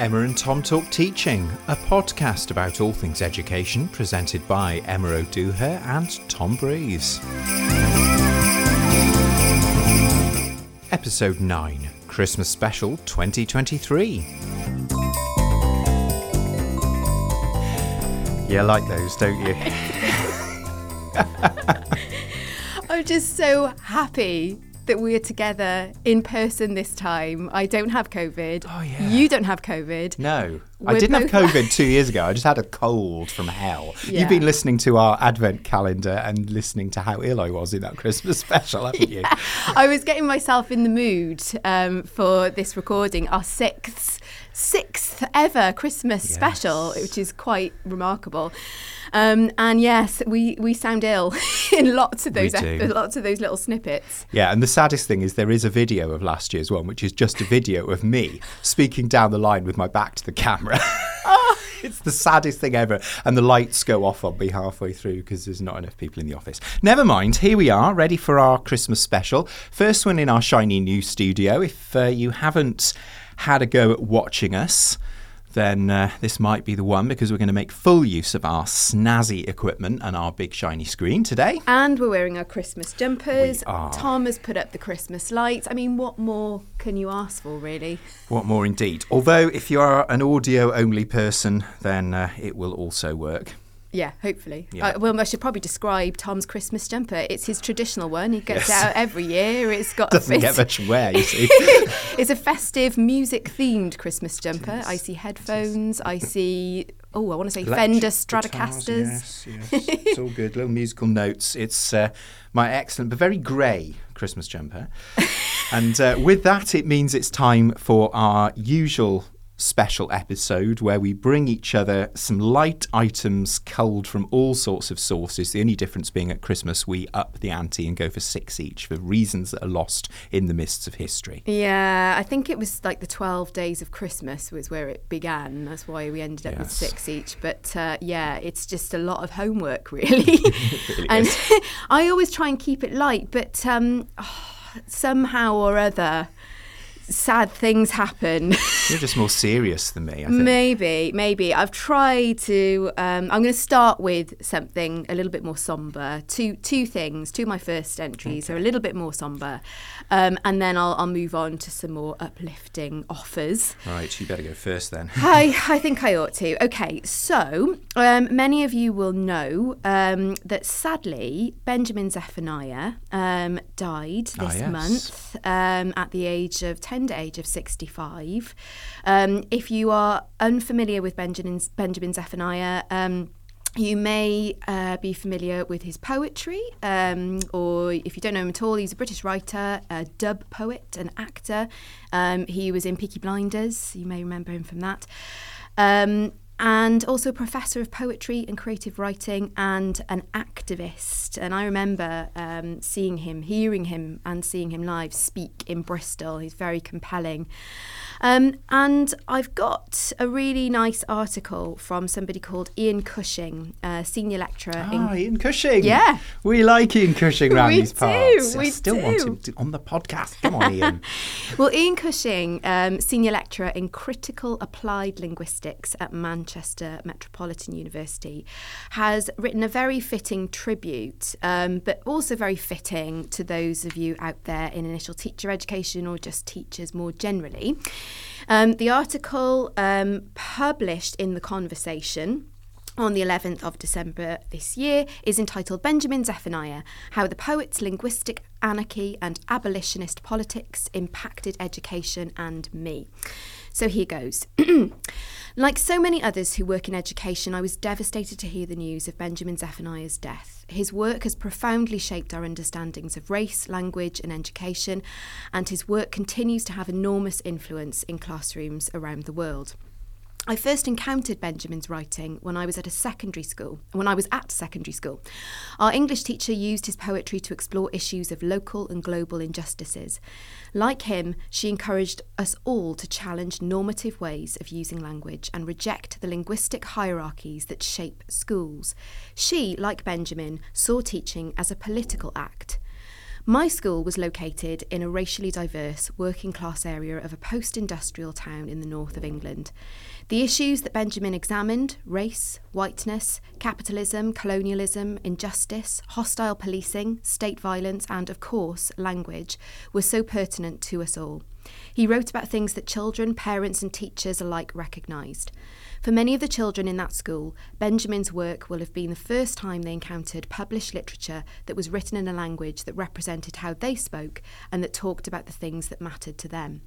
Emma and Tom Talk Teaching, a podcast about all things education presented by Emma O'Dooher and Tom Breeze. Episode 9 Christmas Special 2023. You like those, don't you? I'm just so happy that we are together in person this time. I don't have COVID. Oh, yeah. You don't have COVID. No. I We're didn't have COVID two years ago. I just had a cold from hell. Yeah. You've been listening to our advent calendar and listening to how ill I was in that Christmas special, haven't you? I was getting myself in the mood um, for this recording, our sixth, sixth ever Christmas special, which is quite remarkable. Um, and yes, we, we sound ill in lots of those ep- lots of those little snippets. Yeah, and the saddest thing is there is a video of last year's one, which is just a video of me speaking down the line with my back to the camera. it's the saddest thing ever. And the lights go off on me halfway through because there's not enough people in the office. Never mind, here we are, ready for our Christmas special. First one in our shiny new studio. If uh, you haven't had a go at watching us, then uh, this might be the one because we're going to make full use of our snazzy equipment and our big shiny screen today. And we're wearing our Christmas jumpers. We are. Tom has put up the Christmas lights. I mean, what more can you ask for, really? What more indeed? Although, if you are an audio only person, then uh, it will also work. Yeah, hopefully. Yeah. Uh, well, I should probably describe Tom's Christmas jumper. It's his traditional one. He gets Yes. out every year. It's got Doesn't a get much wear, you see. it's a festive, music-themed Christmas jumper. I see headphones. I see. Oh, I want to say Fender Electric guitars, Stratocasters. Yes, yes. it's all good. Little musical notes. It's uh, my excellent but very grey Christmas jumper. and uh, with that, it means it's time for our usual special episode where we bring each other some light items culled from all sorts of sources. The only difference being at Christmas, we up the ante and go for six each for reasons that are lost in the mists of history. Yeah, I think it was like the 12 days of Christmas was where it began. That's why we ended up with six each. But uh, yeah, it's just a lot of homework, really. really and. I always try and keep it light, but um, somehow or other, sad things happen. You're just more serious than me, I think. Maybe, maybe. I've tried to. Um, I'm going to start with something a little bit more somber. Two, two things. Two of my first entries are a little bit more somber, um, and then I'll, I'll move on to some more uplifting offers. All right, you better go first then. I, I think I ought to. Okay, so um, many of you will know um, that sadly Benjamin Zephaniah um, died Ah, this yes. month um, at the age of age of 65. Um, if you are unfamiliar with Benjamin, Benjamin Zephaniah, um, you may uh, be familiar with his poetry, um, or if you don't know him at all, he's a British writer, a dub poet, an actor. Um, he was in Peaky Blinders, you may remember him from that. Um, and also a professor of poetry and creative writing and an activist. And I remember um, seeing him, hearing him, and seeing him live speak in Bristol. He's very compelling. Um, and I've got a really nice article from somebody called Ian Cushing, uh, senior lecturer Ah, in. Ian Cushing. Yeah. We like Ian Cushing round We these do, parts. I we still want him to, on the podcast. Come on, Ian. Well, Ian Cushing, um, senior lecturer in critical applied linguistics at Manchester Metropolitan University, has written a very fitting tribute, um, but also very fitting to those of you out there in initial teacher education or just teachers more generally. Um, the article um, published in The Conversation on the 11th of December this year is entitled Benjamin Zephaniah How the Poet's Linguistic Anarchy and Abolitionist Politics Impacted Education and Me. So here goes. like so many others who work in education, I was devastated to hear the news of Benjamin Zephaniah's death. His work has profoundly shaped our understandings of race, language, and education, and his work continues to have enormous influence in classrooms around the world. I first encountered Benjamin's writing when I was at a secondary school. When I was at secondary school, our English teacher used his poetry to explore issues of local and global injustices. Like him, she encouraged us all to challenge normative ways of using language and reject the linguistic hierarchies that shape schools. She, like Benjamin, saw teaching as a political act. My school was located in a racially diverse working class area of a post industrial town in the north of England. The issues that Benjamin examined race, whiteness, capitalism, colonialism, injustice, hostile policing, state violence, and, of course, language were so pertinent to us all. He wrote about things that children, parents, and teachers alike recognised. For many of the children in that school, Benjamin's work will have been the first time they encountered published literature that was written in a language that represented how they spoke and that talked about the things that mattered to them.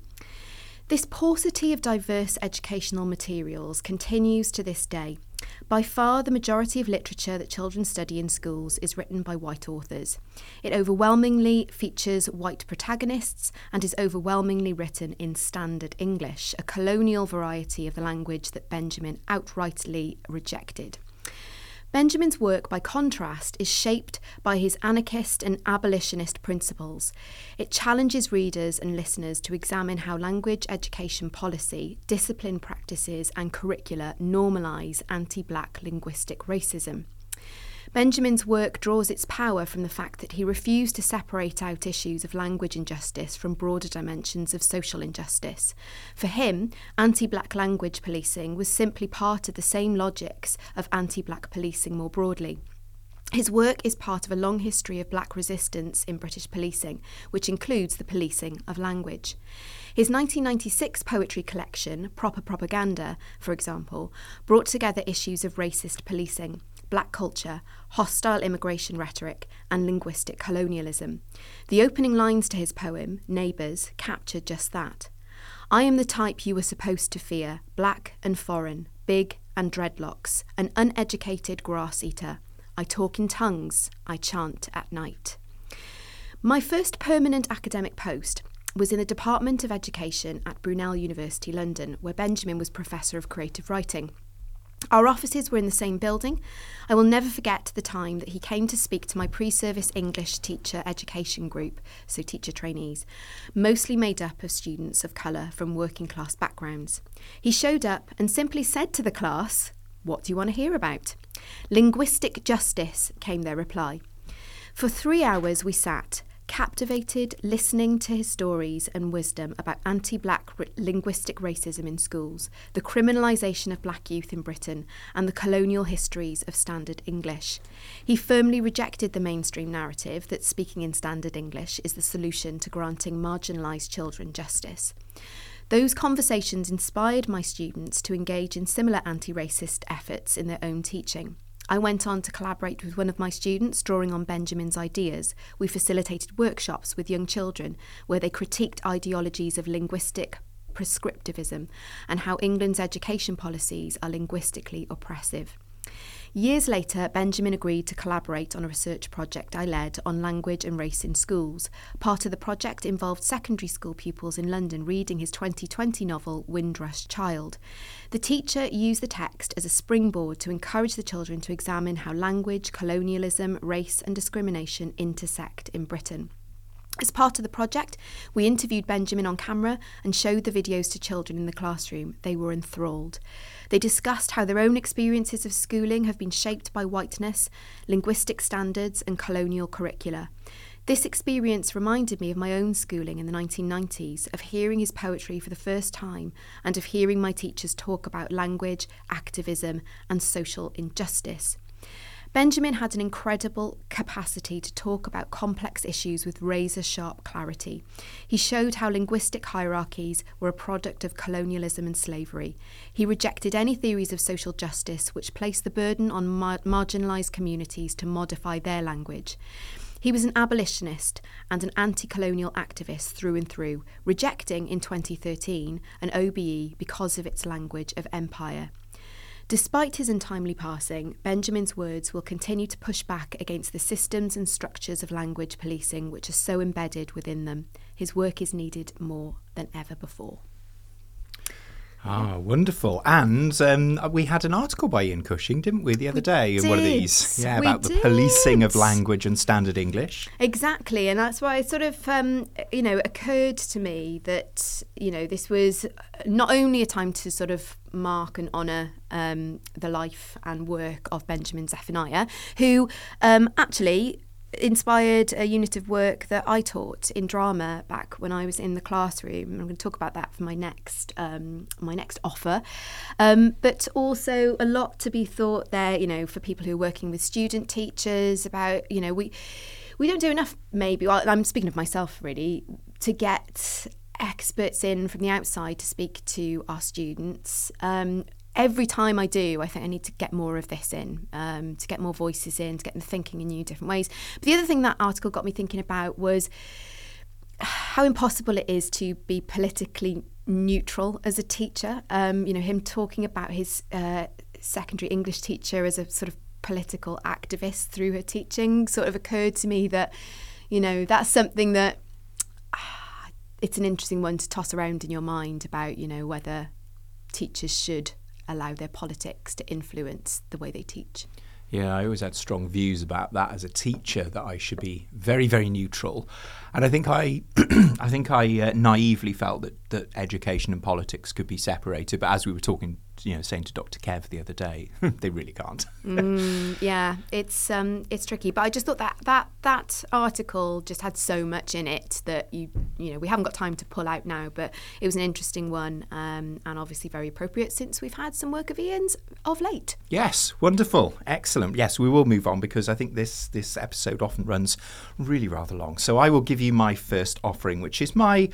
This paucity of diverse educational materials continues to this day. By far, the majority of literature that children study in schools is written by white authors. It overwhelmingly features white protagonists and is overwhelmingly written in Standard English, a colonial variety of the language that Benjamin outrightly rejected. Benjamin's work, by contrast, is shaped by his anarchist and abolitionist principles. It challenges readers and listeners to examine how language education policy, discipline practices, and curricula normalise anti black linguistic racism. Benjamin's work draws its power from the fact that he refused to separate out issues of language injustice from broader dimensions of social injustice. For him, anti black language policing was simply part of the same logics of anti black policing more broadly. His work is part of a long history of black resistance in British policing, which includes the policing of language. His 1996 poetry collection, Proper Propaganda, for example, brought together issues of racist policing black culture, hostile immigration rhetoric, and linguistic colonialism. The opening lines to his poem, Neighbours, captured just that. I am the type you were supposed to fear, black and foreign, big and dreadlocks, an uneducated grass eater. I talk in tongues, I chant at night. My first permanent academic post was in the Department of Education at Brunel University, London, where Benjamin was Professor of Creative Writing. Our offices were in the same building. I will never forget the time that he came to speak to my pre service English teacher education group, so teacher trainees, mostly made up of students of colour from working class backgrounds. He showed up and simply said to the class, What do you want to hear about? Linguistic justice, came their reply. For three hours we sat, captivated listening to his stories and wisdom about anti black r- linguistic racism in schools, the criminalisation of black youth in Britain, and the colonial histories of Standard English. He firmly rejected the mainstream narrative that speaking in Standard English is the solution to granting marginalised children justice. Those conversations inspired my students to engage in similar anti racist efforts in their own teaching. I went on to collaborate with one of my students, drawing on Benjamin's ideas. We facilitated workshops with young children where they critiqued ideologies of linguistic prescriptivism and how England's education policies are linguistically oppressive. Years later, Benjamin agreed to collaborate on a research project I led on language and race in schools. Part of the project involved secondary school pupils in London reading his 2020 novel Windrush Child. The teacher used the text as a springboard to encourage the children to examine how language, colonialism, race, and discrimination intersect in Britain. As part of the project, we interviewed Benjamin on camera and showed the videos to children in the classroom. They were enthralled. They discussed how their own experiences of schooling have been shaped by whiteness, linguistic standards, and colonial curricula. This experience reminded me of my own schooling in the 1990s, of hearing his poetry for the first time, and of hearing my teachers talk about language, activism, and social injustice. Benjamin had an incredible capacity to talk about complex issues with razor sharp clarity. He showed how linguistic hierarchies were a product of colonialism and slavery. He rejected any theories of social justice which placed the burden on mar- marginalised communities to modify their language. He was an abolitionist and an anti colonial activist through and through, rejecting in 2013 an OBE because of its language of empire. Despite his untimely passing, Benjamin's words will continue to push back against the systems and structures of language policing which are so embedded within them. His work is needed more than ever before. Ah, wonderful. And um, we had an article by Ian Cushing, didn't we, the other We day in one of these? Yeah, We about the policing of language and standard English. Exactly, and that's why it sort of, um, you know, occurred to me that you know this was not only a time to sort of mark and honour um, the life and work of Benjamin Zephaniah, who um, actually inspired a unit of work that I taught in drama back when I was in the classroom. I'm going to talk about that for my next um, my next offer. Um, but also a lot to be thought there, you know, for people who are working with student teachers about, you know, we we don't do enough maybe well, I'm speaking of myself really to get experts in from the outside to speak to our students. Um, every time I do, I think I need to get more of this in, um, to get more voices in, to get them thinking in new different ways. But the other thing that article got me thinking about was how impossible it is to be politically neutral as a teacher. Um, you know, him talking about his uh, secondary English teacher as a sort of political activist through her teaching sort of occurred to me that, you know, that's something that ah, it's an interesting one to toss around in your mind about, you know, whether teachers should allow their politics to influence the way they teach. Yeah, I always had strong views about that as a teacher that I should be very, very neutral, and I think I, I think I uh, naively felt that that education and politics could be separated. But as we were talking you know saying to Dr. Kev the other day, they really can't. mm, yeah, it's um, it's tricky. But I just thought that that that article just had so much in it that you you know we haven't got time to pull out now. But it was an interesting one um, and obviously very appropriate since we've had some work of Ian's of late. Yes, wonderful, excellent. Yes, we will move on because I think this this episode often runs really rather long. So I will give you my first offering, which is my.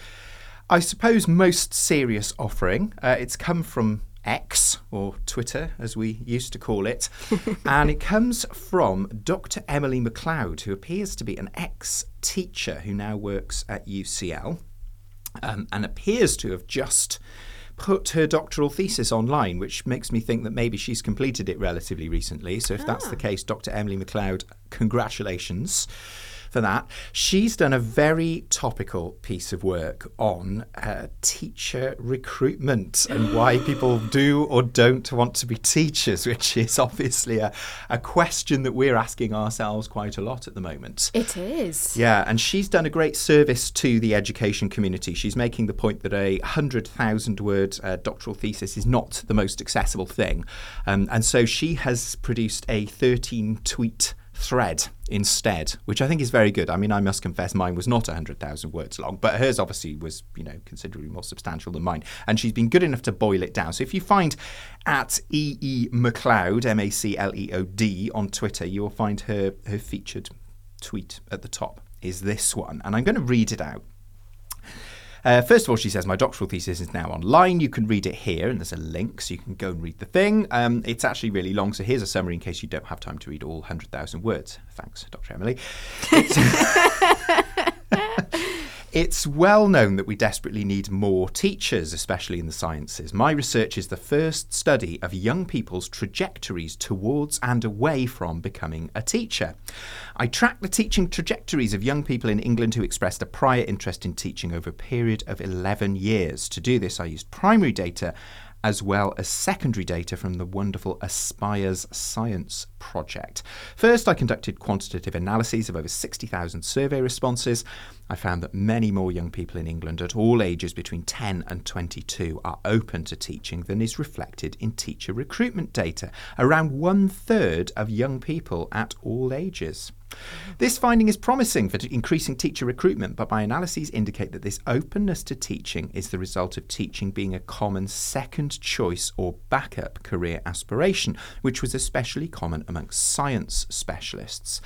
I suppose most serious offering. Uh, it's come from X, or Twitter as we used to call it, and it comes from Dr. Emily MacLeod, who appears to be an ex teacher who now works at UCL um, and appears to have just put her doctoral thesis online, which makes me think that maybe she's completed it relatively recently. So, if ah. that's the ah. case, Dr. Emily MacLeod, congratulations for that. She's done a very topical piece of work on uh, teacher recruitment and why people do or don't want to be teachers, which is obviously a, a question that we're asking ourselves quite a lot at the moment. It is. Yeah, and she's done a great service to the education community. She's making the point that a 100,000 word uh, doctoral thesis is not the most accessible thing. Um, and so she has produced a 13 tweet thread instead, which I think is very good. I mean, I must confess mine was not 100,000 words long, but hers obviously was, you know, considerably more substantial than mine. And she's been good enough to boil it down. So if you find at EE MacLeod, M A C L E O D, on Twitter, you will find her, her featured tweet at the top is this one. And I'm going to read it out uh, first of all, she says, My doctoral thesis is now online. You can read it here, and there's a link, so you can go and read the thing. Um, it's actually really long, so here's a summary in case you don't have time to read all 100,000 words. Thanks, Dr. Emily. It's well known that we desperately need more teachers, especially in the sciences. My research is the first study of young people's trajectories towards and away from becoming a teacher. I tracked the teaching trajectories of young people in England who expressed a prior interest in teaching over a period of 11 years. To do this, I used primary data as well as secondary data from the wonderful Aspires Science project. First, I conducted quantitative analyses of over 60,000 survey responses. I found that many more young people in England at all ages between 10 and 22 are open to teaching than is reflected in teacher recruitment data. Around one third of young people at all ages. This finding is promising for increasing teacher recruitment, but my analyses indicate that this openness to teaching is the result of teaching being a common second choice or backup career aspiration, which was especially common amongst science specialists.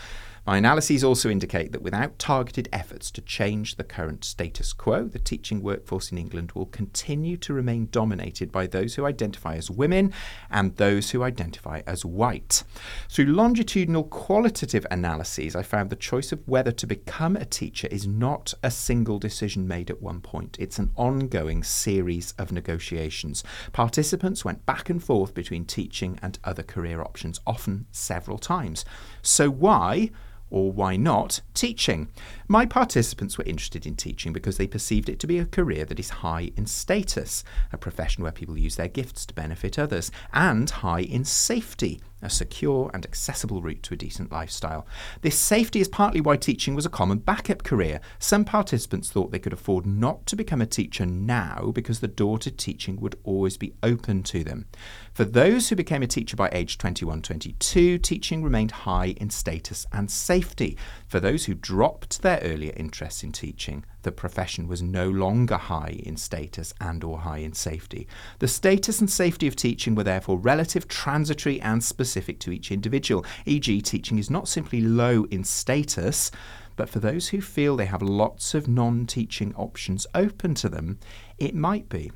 My analyses also indicate that without targeted efforts to change the current status quo, the teaching workforce in England will continue to remain dominated by those who identify as women and those who identify as white. Through longitudinal qualitative analyses, I found the choice of whether to become a teacher is not a single decision made at one point. It's an ongoing series of negotiations. Participants went back and forth between teaching and other career options, often several times. So, why? Or why not, teaching. My participants were interested in teaching because they perceived it to be a career that is high in status, a profession where people use their gifts to benefit others, and high in safety, a secure and accessible route to a decent lifestyle. This safety is partly why teaching was a common backup career. Some participants thought they could afford not to become a teacher now because the door to teaching would always be open to them. For those who became a teacher by age 21 22, teaching remained high in status and safety. For those who dropped their earlier interests in teaching, the profession was no longer high in status and or high in safety. The status and safety of teaching were therefore relative, transitory and specific to each individual. E.g., teaching is not simply low in status, but for those who feel they have lots of non-teaching options open to them, it might be.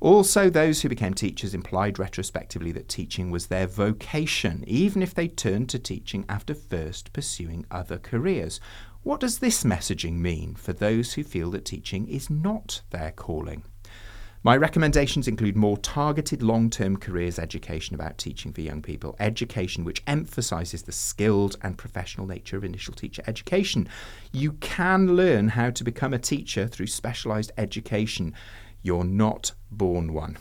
Also, those who became teachers implied retrospectively that teaching was their vocation, even if they turned to teaching after first pursuing other careers. What does this messaging mean for those who feel that teaching is not their calling? My recommendations include more targeted long term careers education about teaching for young people, education which emphasises the skilled and professional nature of initial teacher education. You can learn how to become a teacher through specialised education. You're not born one.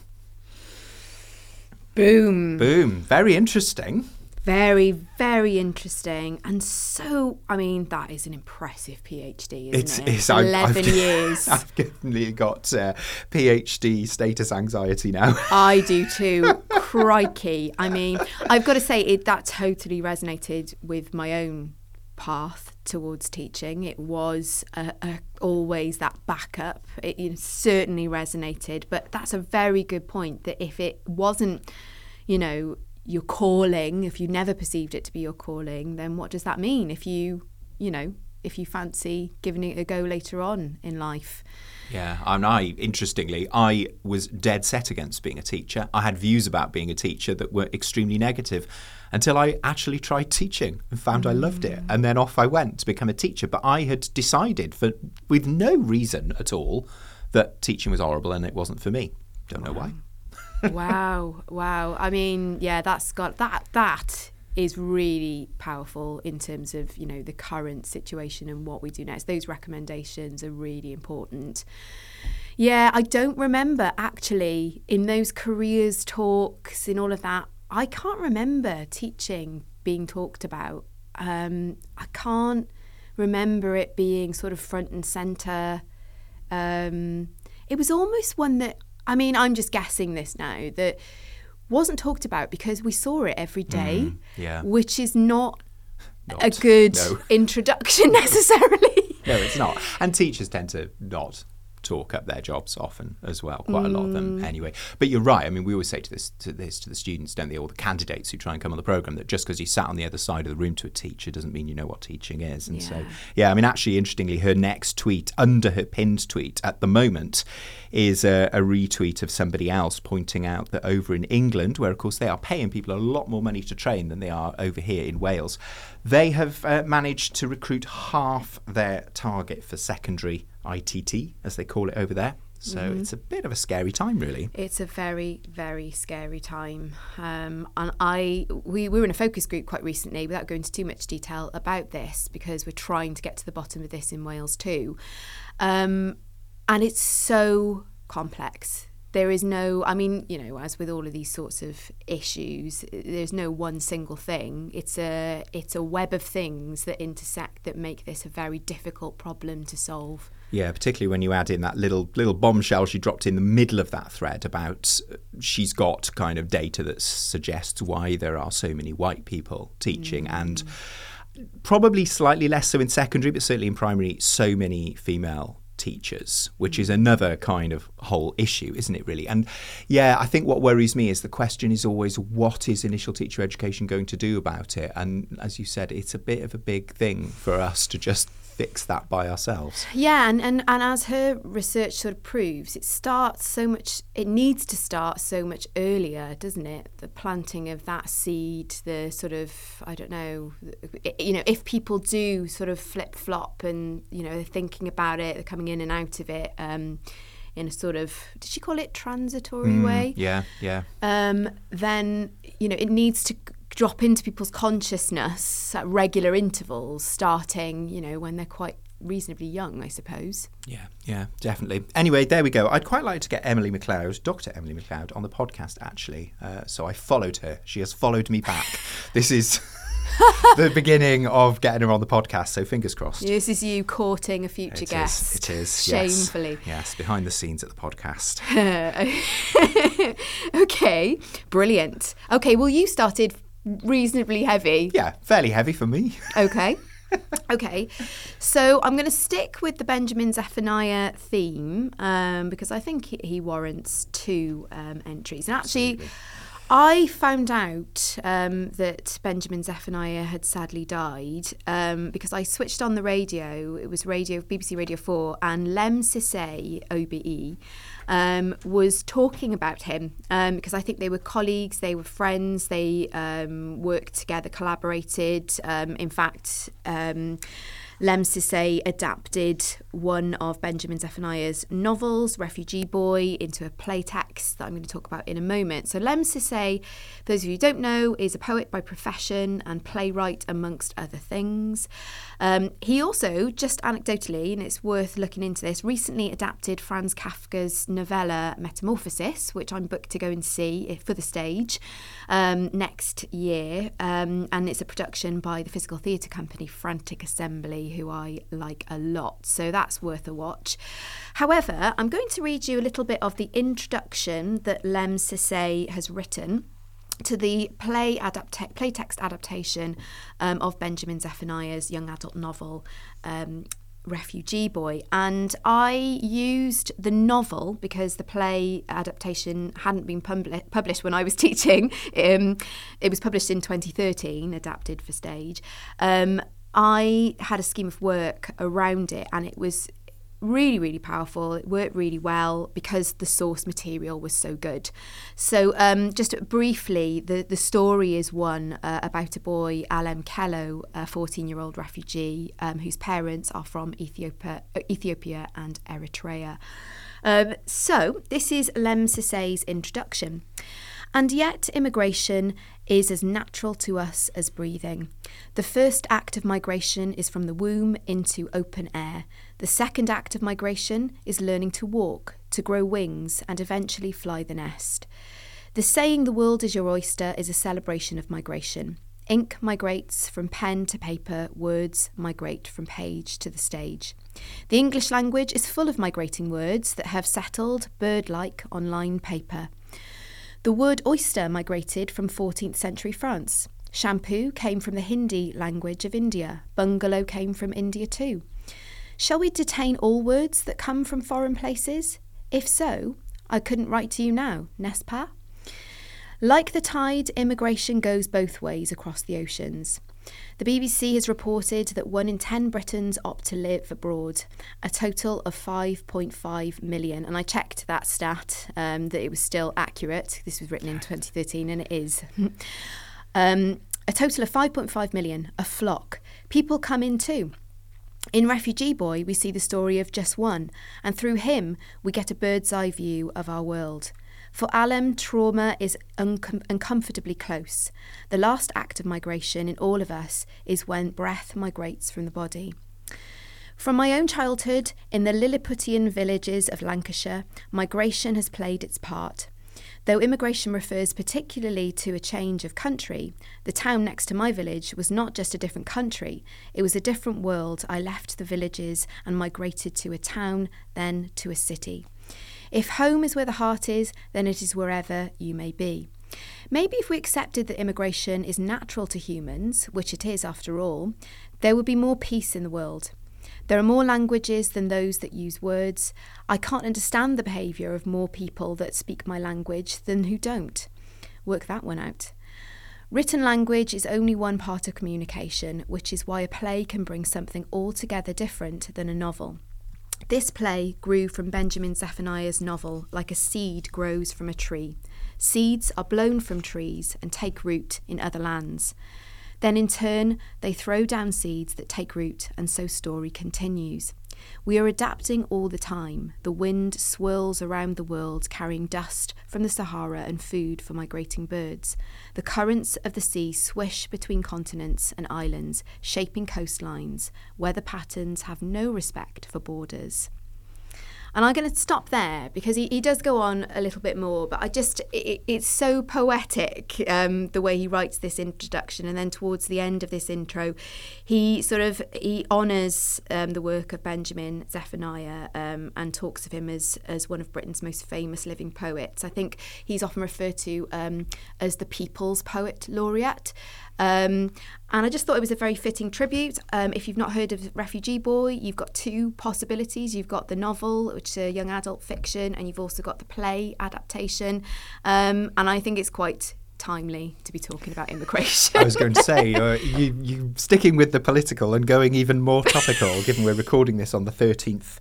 Boom. Boom. Very interesting. Very, very interesting. And so, I mean, that is an impressive PhD, isn't It's, it? it's, I've- 11 I've, years. I've definitely got uh, PhD status anxiety now. I do too. Crikey. I mean, I've got to say, it that totally resonated with my own path towards teaching. It was a, a, always that backup. It certainly resonated. But that's a very good point that if it wasn't, you know, your calling, if you never perceived it to be your calling, then what does that mean? If you, you know, if you fancy giving it a go later on in life. Yeah, and I, interestingly, I was dead set against being a teacher. I had views about being a teacher that were extremely negative until I actually tried teaching and found I loved it. And then off I went to become a teacher. But I had decided, for with no reason at all, that teaching was horrible and it wasn't for me. Don't know why. wow, wow. I mean, yeah, that's got that that is really powerful in terms of, you know, the current situation and what we do next. Those recommendations are really important. Yeah, I don't remember actually in those careers talks in all of that. I can't remember teaching being talked about. Um, I can't remember it being sort of front and center. Um, it was almost one that I mean, I'm just guessing this now that wasn't talked about because we saw it every day, yeah. which is not, a good no. introduction necessarily. No, it's not. And teachers tend to not talk up their jobs often as well, quite a lot of them anyway. But you're right. I mean, we always say to this to this to the students, don't they, or the candidates who try and come on the program, that just because you sat on the other side of the room to a teacher doesn't mean you know what teaching is. And so, Yeah. yeah, I mean, actually, interestingly, her next tweet under her pinned tweet at the moment is a, a retweet of somebody else pointing out that over in England, where of course they are paying people a lot more money to train than they are over here in Wales, they have uh, managed to recruit half their target for secondary ITT, as they call it over there. So it's a bit of a scary time, really. It's a very, very scary time. Um, and I, we, we were in a focus group quite recently, without going into too much detail about this, because we're trying to get to the bottom of this in Wales too. Um, and it's so complex. There is no, I mean, you know, as with all of these sorts of issues, there's no one single thing. It's a, it's a web of things that intersect that make this a very difficult problem to solve. Yeah, particularly when you add in that little little bombshell she dropped in the middle of that thread about uh, she's got kind of data that suggests why there are so many white people teaching and probably slightly less so in secondary, but certainly in primary, so many female teachers, which is another kind of whole issue, isn't it, really? And yeah, I think what worries me is the question is always what is initial teacher education going to do about it? And as you said, it's a bit of a big thing for us to just fix that by ourselves. Yeah, and, and, and as her research sort of proves, it starts so much, it needs to start so much earlier, doesn't it? The planting of that seed, the sort of, I don't know, you know, if people do sort of flip flop and, you know, they're thinking about it, they're coming in and out of it um, in a sort of, did she call it transitory way? Yeah, yeah. um, then you know it needs to drop into people's consciousness at regular intervals, starting you know when they're quite reasonably young, I suppose. Yeah, yeah, definitely. Anyway, there we go. I'd quite like to get Emily MacLeod, Dr. Emily MacLeod, on the podcast actually. Uh, so I followed her. She has followed me back. this is the beginning of getting her on the podcast. So fingers crossed. This is you courting a future It is, guest. It is. yes. Shamefully. Yes, behind the scenes at the podcast. okay, brilliant. Okay, well, you started reasonably heavy. Yeah, fairly heavy for me. Okay. okay, so I'm going to stick with the Benjamin Zephaniah theme um, because I think he, he warrants two um, entries. And actually, Absolutely. I found out um, that Benjamin Zephaniah had sadly died um, because I switched on the radio. It was radio BBC Radio 4 and Lemn Sissay, OBE, um, was talking about him um, because I think they were colleagues, they were friends, they um, worked together, collaborated. Um, in fact, Lemn Sissay adapted one of Benjamin Zephaniah's novels, Refugee Boy, into a play text that I'm going to talk about in a moment. So, Lemn Sissay, for those of you who don't know, is a poet by profession and playwright, amongst other things. Um, he also, just anecdotally, and it's worth looking into this, recently adapted Franz Kafka's novella Metamorphosis, which I'm booked to go and see for the stage um, next year. Um, and it's a production by the physical theatre company Frantic Assembly, who I like a lot. So that's worth a watch. However, I'm going to read you a little bit of the introduction that Lemn Sissay has written to the play playtext adaptation um, of Benjamin Zephaniah's young adult novel. Um, Refugee Boy. And I used the novel because the play adaptation hadn't been publi- published when I was teaching. Um, it was published in 2013, adapted for stage. Um, I had a scheme of work around it, and it was really, really powerful. It worked really well because the source material was so good. So, um, just briefly, the, the story is one uh, about a boy, Alem Kelo, a 14 year old refugee um, whose parents are from Ethiopia, Ethiopia and Eritrea. Um, so, this is Lemn Sissay's introduction. And yet, immigration is as natural to us as breathing. The first act of migration is from the womb into open air. The second act of migration is learning to walk, to grow wings, and eventually fly the nest. The saying the world is your oyster is a celebration of migration. Ink migrates from pen to paper, words migrate from page to the stage. The English language is full of migrating words that have settled, bird like, on line paper. The word oyster migrated from 14th century France. Shampoo came from the Hindi language of India. Bungalow came from India too. Shall we detain all words that come from foreign places? If so, I couldn't write to you now, n'est-ce pas? Like the tide, immigration goes both ways across the oceans. The BBC has reported that one in 10 Britons opt to live abroad, a total of 5.5 million. And I checked that stat, um, that it was still accurate. This was written in 2013, and it is. um, a total of 5.5 million, a flock. People come in too. In Refugee Boy, we see the story of just one, and through him, we get a bird's eye view of our world. For Alem, trauma is uncom- uncomfortably close. The last act of migration in all of us is when breath migrates from the body. From my own childhood, in the Lilliputian villages of Lancashire, migration has played its part. Though immigration refers particularly to a change of country, the town next to my village was not just a different country, it was a different world. I left the villages and migrated to a town, then to a city. If home is where the heart is, then it is wherever you may be. Maybe if we accepted that immigration is natural to humans, which it is after all, there would be more peace in the world. There are more languages than those that use words. I can't understand the behaviour of more people that speak my language than who don't. Work that one out. Written language is only one part of communication, which is why a play can bring something altogether different than a novel. This play grew from Benjamin Zephaniah's novel like a seed grows from a tree. Seeds are blown from trees and take root in other lands. Then, in turn, they throw down seeds that take root, and so story continues. We are adapting all the time. The wind swirls around the world, carrying dust from the Sahara and food for migrating birds. The currents of the sea swish between continents and islands, shaping coastlines. Weather patterns have no respect for borders. And I'm going to stop there because he, he does go on a little bit more, but I just, it, it's so poetic um, the way he writes this introduction. And then towards the end of this intro, he sort of, he honours um, the work of Benjamin Zephaniah um, and talks of him as, as one of Britain's most famous living poets. I think he's often referred to um, as the People's Poet Laureate. Um, and I just thought it was a very fitting tribute. Um, if you've not heard of Refugee Boy, you've got two possibilities. You've got the novel, which is a young adult fiction, and you've also got the play adaptation. Um, and I think it's quite timely to be talking about immigration. I was going to say, uh, you, you sticking with the political and going even more topical, given we're recording this on the 13th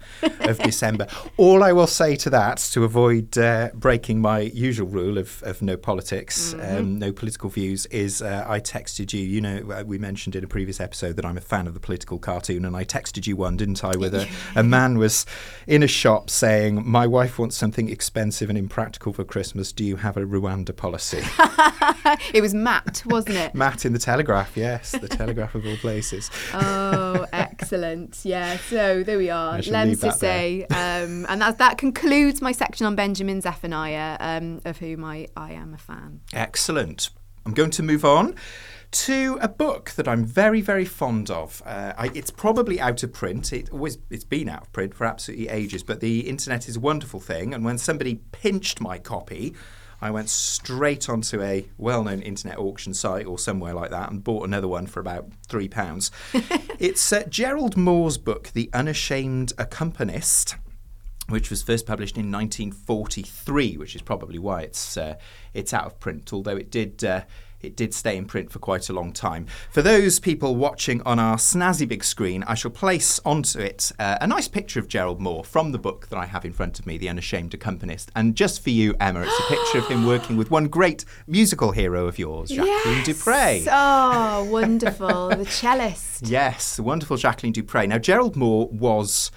of December. All I will say to that, to avoid uh, breaking my usual rule of, of no politics, mm-hmm. um, no political views, is uh, I texted you. You know, uh, we mentioned in a previous episode that I'm a fan of the political cartoon, and I texted you one, didn't I, with a, a man was in a shop saying, My wife wants something expensive and impractical for Christmas. Do you have a Rwanda policy? it was Matt, wasn't it? Matt in the Telegraph, yes, the Telegraph of all places. oh, excellent! Yeah, so there we are. Lemn Sissay, um, and that that concludes my section on Benjamin Zephaniah, um, of whom I I am a fan. Excellent. I'm going to move on to a book that I'm very, very fond of. Uh, I, it's probably out of print. It always it's been out of print for absolutely ages, but the internet is a wonderful thing. And when somebody pinched my copy, I went straight onto a well known internet auction site or somewhere like that and bought another one for about £3. it's uh, Gerald Moore's book, The Unashamed Accompanist which was first published in 1943, which is probably why it's uh, it's out of print. Although it did uh, it did stay in print for quite a long time. For those people watching on our snazzy big screen, I shall place onto it uh, a nice picture of Gerald Moore from the book that I have in front of me, The Unashamed Accompanist. And just for you, Emma, it's a picture of him working with one great musical hero of yours, Jacqueline yes. du Pré. Oh, wonderful. the cellist. Yes, wonderful Jacqueline du Pré. Now, Gerald Moore was,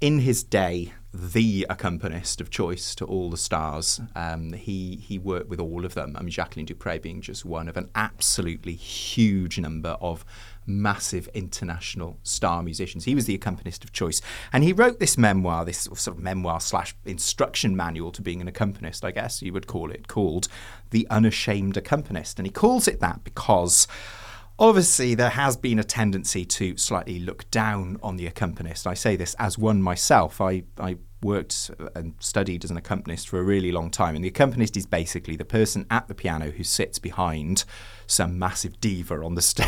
in his day, the accompanist of choice to all the stars. Um, he he worked with all of them. I mean, Jacqueline du Pré being just one of an absolutely huge number of massive international star musicians. He was the accompanist of choice, and he wrote this memoir, this sort of memoir slash instruction manual to being an accompanist, I guess you would call it, called "The Unashamed Accompanist," and he calls it that because. Obviously, there has been a tendency to slightly look down on the accompanist. I say this as one myself. I, I worked and studied as an accompanist for a really long time. And the accompanist is basically the person at the piano who sits behind some massive diva on the stage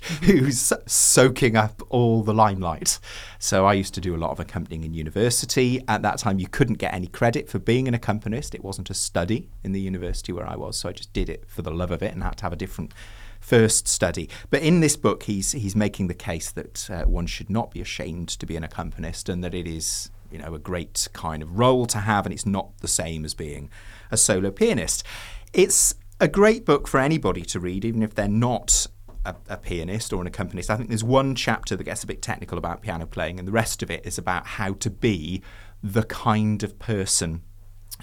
mm-hmm. who's soaking up all the limelight. So I used to do a lot of accompanying in university. At that time, you couldn't get any credit for being an accompanist, it wasn't a study in the university where I was. So I just did it for the love of it and had to have a different first study. But in this book, he's he's making the case that uh, one should not be ashamed to be an accompanist, and that it is you know a great kind of role to have, and it's not the same as being a solo pianist. It's a great book for anybody to read, even if they're not a, a, pianist or an accompanist. I think there's one chapter that gets a bit technical about piano playing, and the rest of it is about how to be the kind of person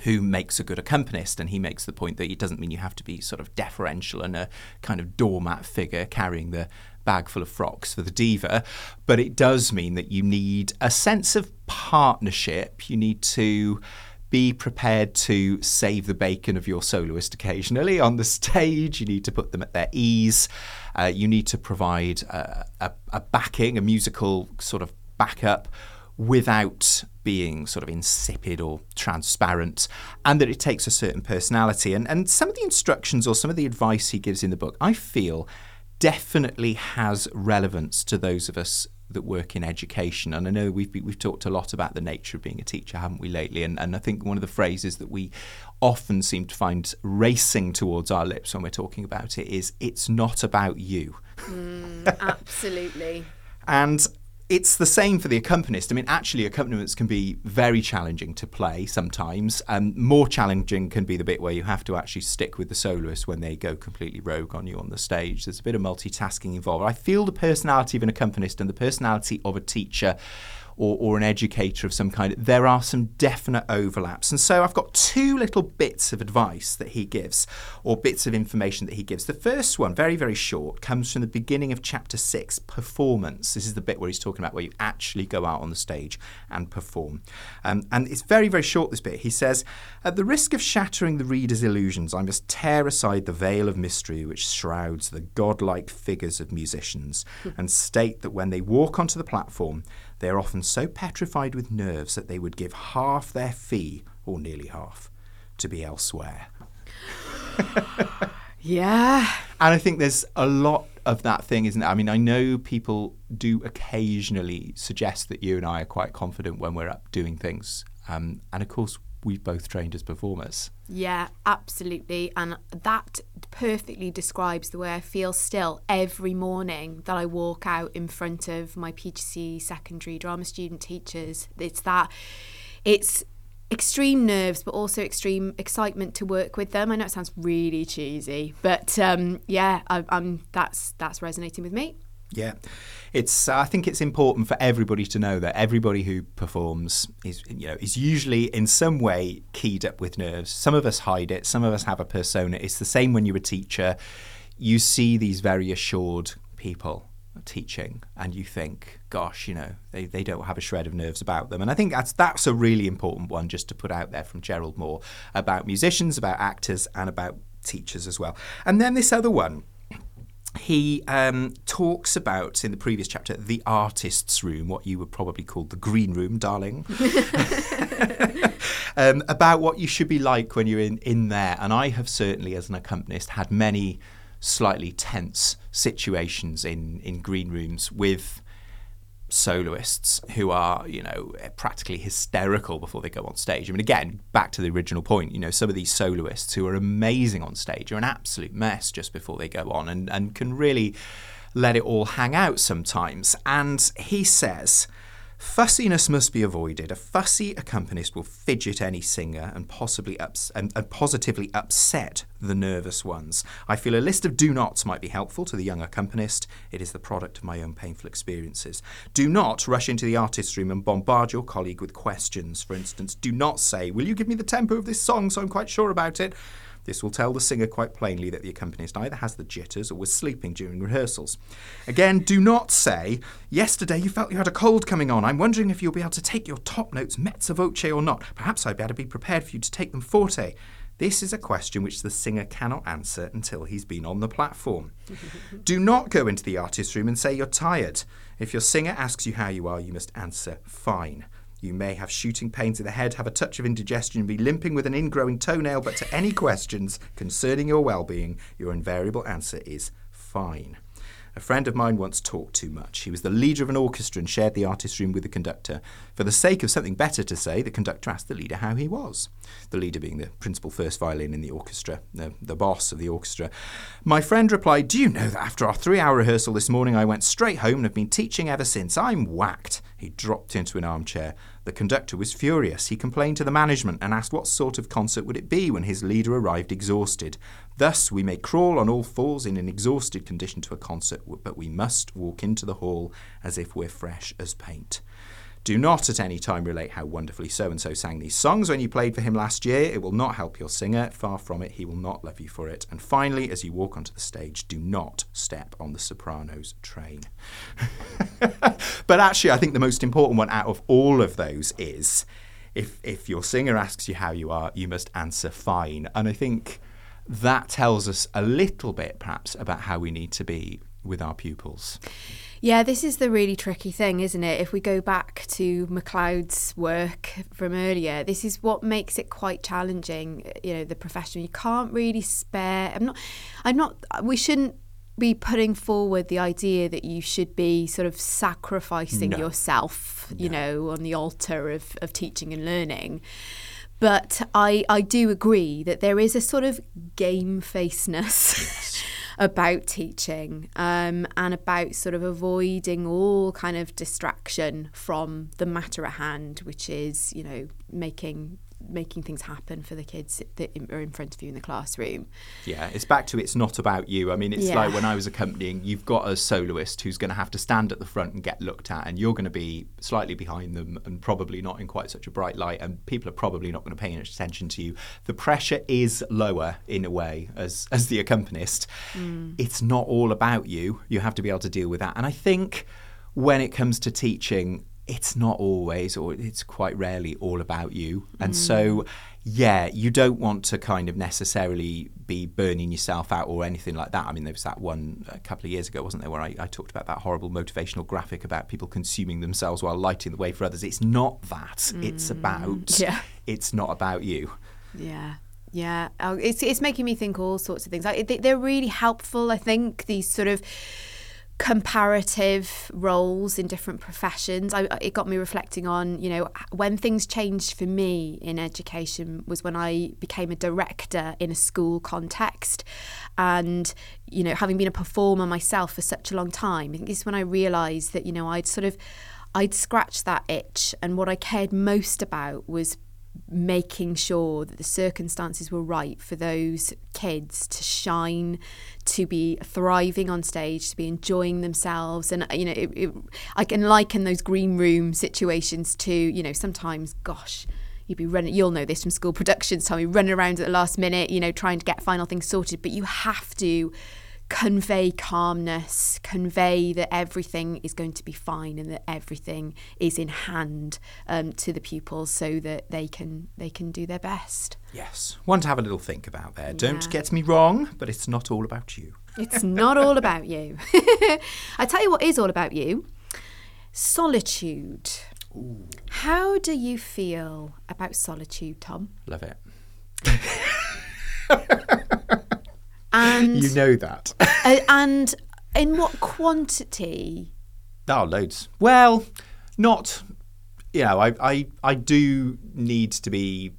who makes a good accompanist. And he makes the point that it doesn't mean you have to be sort of deferential and a kind of doormat figure carrying the bag full of frocks for the diva, but it does mean that you need a sense of partnership. You need to be prepared to save the bacon of your soloist occasionally on the stage. You need to put them at their ease. Uh, you need to provide a, a, a backing, a musical sort of backup without being sort of insipid or transparent, and that it takes a certain personality. And, and some of the instructions or some of the advice he gives in the book, I feel, definitely has relevance to those of us that work in education. And I know we've we've talked a lot about the nature of being a teacher, haven't we, lately? And and I think one of the phrases that we often seem to find racing towards our lips when we're talking about it is "It's not about you." Mm, absolutely. and it's the same for the accompanist. I mean, actually, accompaniments can be very challenging to play sometimes. Um, more challenging can be the bit where you have to actually stick with the soloist when they go completely rogue on you on the stage. There's a bit of multitasking involved. I feel the personality of an accompanist and the personality of a teacher or, or an educator of some kind, there are some definite overlaps. And so I've got two little bits of advice that he gives, or bits of information that he gives. The first one, very, very short, comes from the beginning of chapter six performance. This is the bit where he's talking about where you actually go out on the stage and perform. Um, and it's very, very short, this bit. He says, At the risk of shattering the reader's illusions, I must tear aside the veil of mystery which shrouds the godlike figures of musicians and state that when they walk onto the platform, they are often so petrified with nerves that they would give half their fee, or nearly half, to be elsewhere. Yeah. And I think there's a lot of that thing, isn't there? I mean, I know people do occasionally suggest that you and I are quite confident when we're up doing things. Um, and of course, we've both trained as performers. Yeah, absolutely. And that perfectly describes the way I feel still every morning that I walk out in front of my PGCE secondary drama student teachers. It's that, it's extreme nerves, but also extreme excitement to work with them. I know it sounds really cheesy, but um, yeah, I, I'm, that's, that's resonating with me. Yeah, it's. Uh, I think it's important for everybody to know that everybody who performs is, you know, is usually in some way keyed up with nerves. Some of us hide it. Some of us have a persona. It's the same when you're a teacher. You see these very assured people teaching, and you think, "Gosh, you know, they, they don't have a shred of nerves about them." And I think that's that's a really important one just to put out there from Gerald Moore about musicians, about actors, and about teachers as well. And then this other one he um, talks about in the previous chapter the artist's room, what you would probably call the green room, darling, um, about what you should be like when you're in, in there. And I have certainly, as an accompanist, had many slightly tense situations in, in green rooms with soloists who are, you know, practically hysterical before they go on stage. I mean, again, back to the original point, you know, some of these soloists who are amazing on stage are an absolute mess just before they go on and, and can really let it all hang out sometimes. And he says, Fussiness must be avoided. A fussy accompanist will fidget any singer and possibly ups- and, and, positively upset the nervous ones. I feel a list of do nots might be helpful to the young accompanist. It is the product of my own painful experiences. Do not rush into the artist's room and bombard your colleague with questions. For instance, do not say, Will you give me the tempo of this song so I'm quite sure about it? This will tell the singer quite plainly that the accompanist either has the jitters or was sleeping during rehearsals. Again, do not say, Yesterday you felt you had a cold coming on. I'm wondering if you'll be able to take your top notes mezzo voce or not. Perhaps I'd better be prepared for you to take them forte. This is a question which the singer cannot answer until he's been on the platform. Do not go into the artist's room and say you're tired. If your singer asks you how you are, you must answer fine. You may have shooting pains in the head, have a touch of indigestion, be limping with an ingrowing toenail, but to any questions concerning your well being, your invariable answer is fine. A friend of mine once talked too much. He was the leader of an orchestra and shared the artist's room with the conductor. For the sake of something better to say, the conductor asked the leader how he was. The leader being the principal first violin in the orchestra, the, the boss of the orchestra. My friend replied, Do you know that after our three hour rehearsal this morning, I went straight home and have been teaching ever since? I'm whacked. He dropped into an armchair. The conductor was furious. He complained to the management and asked what sort of concert would it be when his leader arrived exhausted. Thus, we may crawl on all fours in an exhausted condition to a concert, but we must walk into the hall as if we're fresh as paint. Do not at any time relate how wonderfully so and so sang these songs when you played for him last year. It will not help your singer. Far from it, he will not love you for it. And finally, as you walk onto the stage, do not step on the soprano's train. but actually, I think the most important one out of all of those is if, if your singer asks you how you are, you must answer fine. And I think that tells us a little bit, perhaps, about how we need to be with our pupils. Yeah, this is the really tricky thing, isn't it? If we go back to MacLeod's work from earlier, this is what makes it quite challenging. You know, the profession you can't really spare. I'm not. I'm not. We shouldn't be putting forward the idea that you should be sort of sacrificing no. yourself, you no. know, on the altar of, of teaching and learning. But I, I do agree that there is a sort of game faceness about teaching um, and about sort of avoiding all kind of distraction from the matter at hand, which is, you know, making making things happen for the kids that are in front of you in the classroom. Yeah, it's back to it's not about you. I mean, it's yeah. like when I was accompanying, you've got a soloist who's going to have to stand at the front and get looked at, and you're going to be slightly behind them and probably not in quite such a bright light, and people are probably not going to pay much attention to you. The pressure is lower in a way as as the accompanist. Mm. It's not all about you. You have to be able to deal with that, and I think when it comes to teaching, it's not always or it's quite rarely all about you. And mm. so, yeah, you don't want to kind of necessarily be burning yourself out or anything like that. I mean, there was that one a couple of years ago, wasn't there, where I, I talked about that horrible motivational graphic about people consuming themselves while lighting the way for others. It's not that. Mm. It's about, yeah. it's not about you. Yeah. Yeah, oh, it's it's making me think all sorts of things. Like, they, they're really helpful. I think these sort of comparative roles in different professions. I, it got me reflecting on, you know, when things changed for me in education was when I became a director in a school context. And, you know, having been a performer myself for such a long time, this is when I realised that, you know, I'd sort of, I'd scratched that itch. And what I cared most about was making sure that the circumstances were right for those kids to shine, to be thriving on stage, to be enjoying themselves. And, uh, you know, it, it, I can liken those green room situations to, you know, sometimes, gosh, you'd be running, you'll know this from school productions, Tommy, running around at the last minute, you know, trying to get final things sorted. But you have to convey calmness, convey that everything is going to be fine and that everything is in hand um, to the pupils so that they can they can do their best. Yes, one to have a little think about there. Yeah. Don't get me wrong, but it's not all about you. It's not all about you. I tell you what is all about you: solitude. Ooh. How do you feel about solitude, Tom? Love it. And you know that. uh, and in what quantity? Oh, loads. Well, not. You know, I, I I do need to be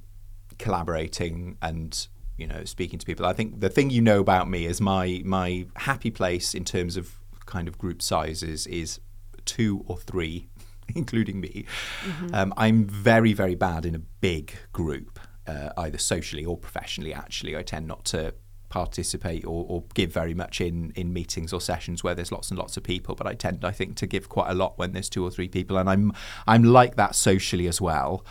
collaborating and you know speaking to people. I think the thing you know about me is my my happy place in terms of kind of group sizes is two or three, including me. Mm-hmm. Um, I'm very very bad in a big group, uh, either socially or professionally. Actually, I tend not to participate or, or, give very much in in meetings or sessions where there's lots and lots of people. But I tend, I think, to give quite a lot when there's two or three people, and I'm I'm like that socially as well.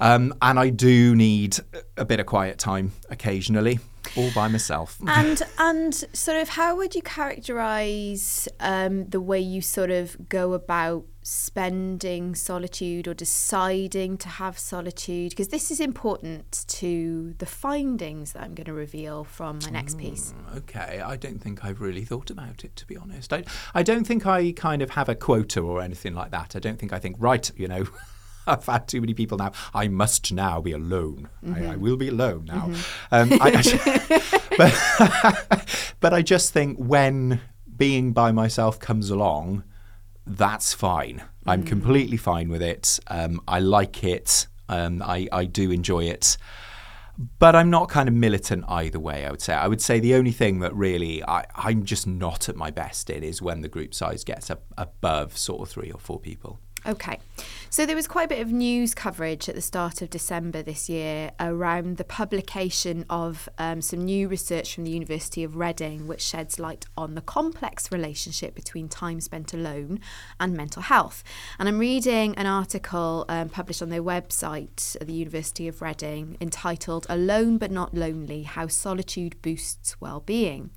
Um, and I do need a bit of quiet time occasionally, all by myself. And and sort of, how would you characterise um, the way you sort of go about spending solitude or deciding to have solitude? Because this is important to the findings that I'm going to reveal from my next piece. Mm, okay, I don't think I've really thought about it, to be honest. I, I don't think I kind of have a quota or anything like that. I don't think I think, right, you know. I've had too many people now. I must now be alone. Mm-hmm. I, I, mm-hmm. will be alone now. Mm-hmm. Um, I, but, but I just think when being by myself comes along, that's fine. I'm mm. completely fine with it. Um, I like it. Um, I, I do enjoy it. But I'm not kind of militant either way, I would say. I would say the only thing that really I, I'm just not at my best in is when the group size gets up above sort of three or four people. Okay. So there was quite a bit of news coverage at the start of December this year around the publication of um, some new research from the University of Reading, which sheds light on the complex relationship between time spent alone and mental health. And I'm reading an article um, published on their website at the University of Reading entitled Alone but Not Lonely How Solitude Boosts Wellbeing.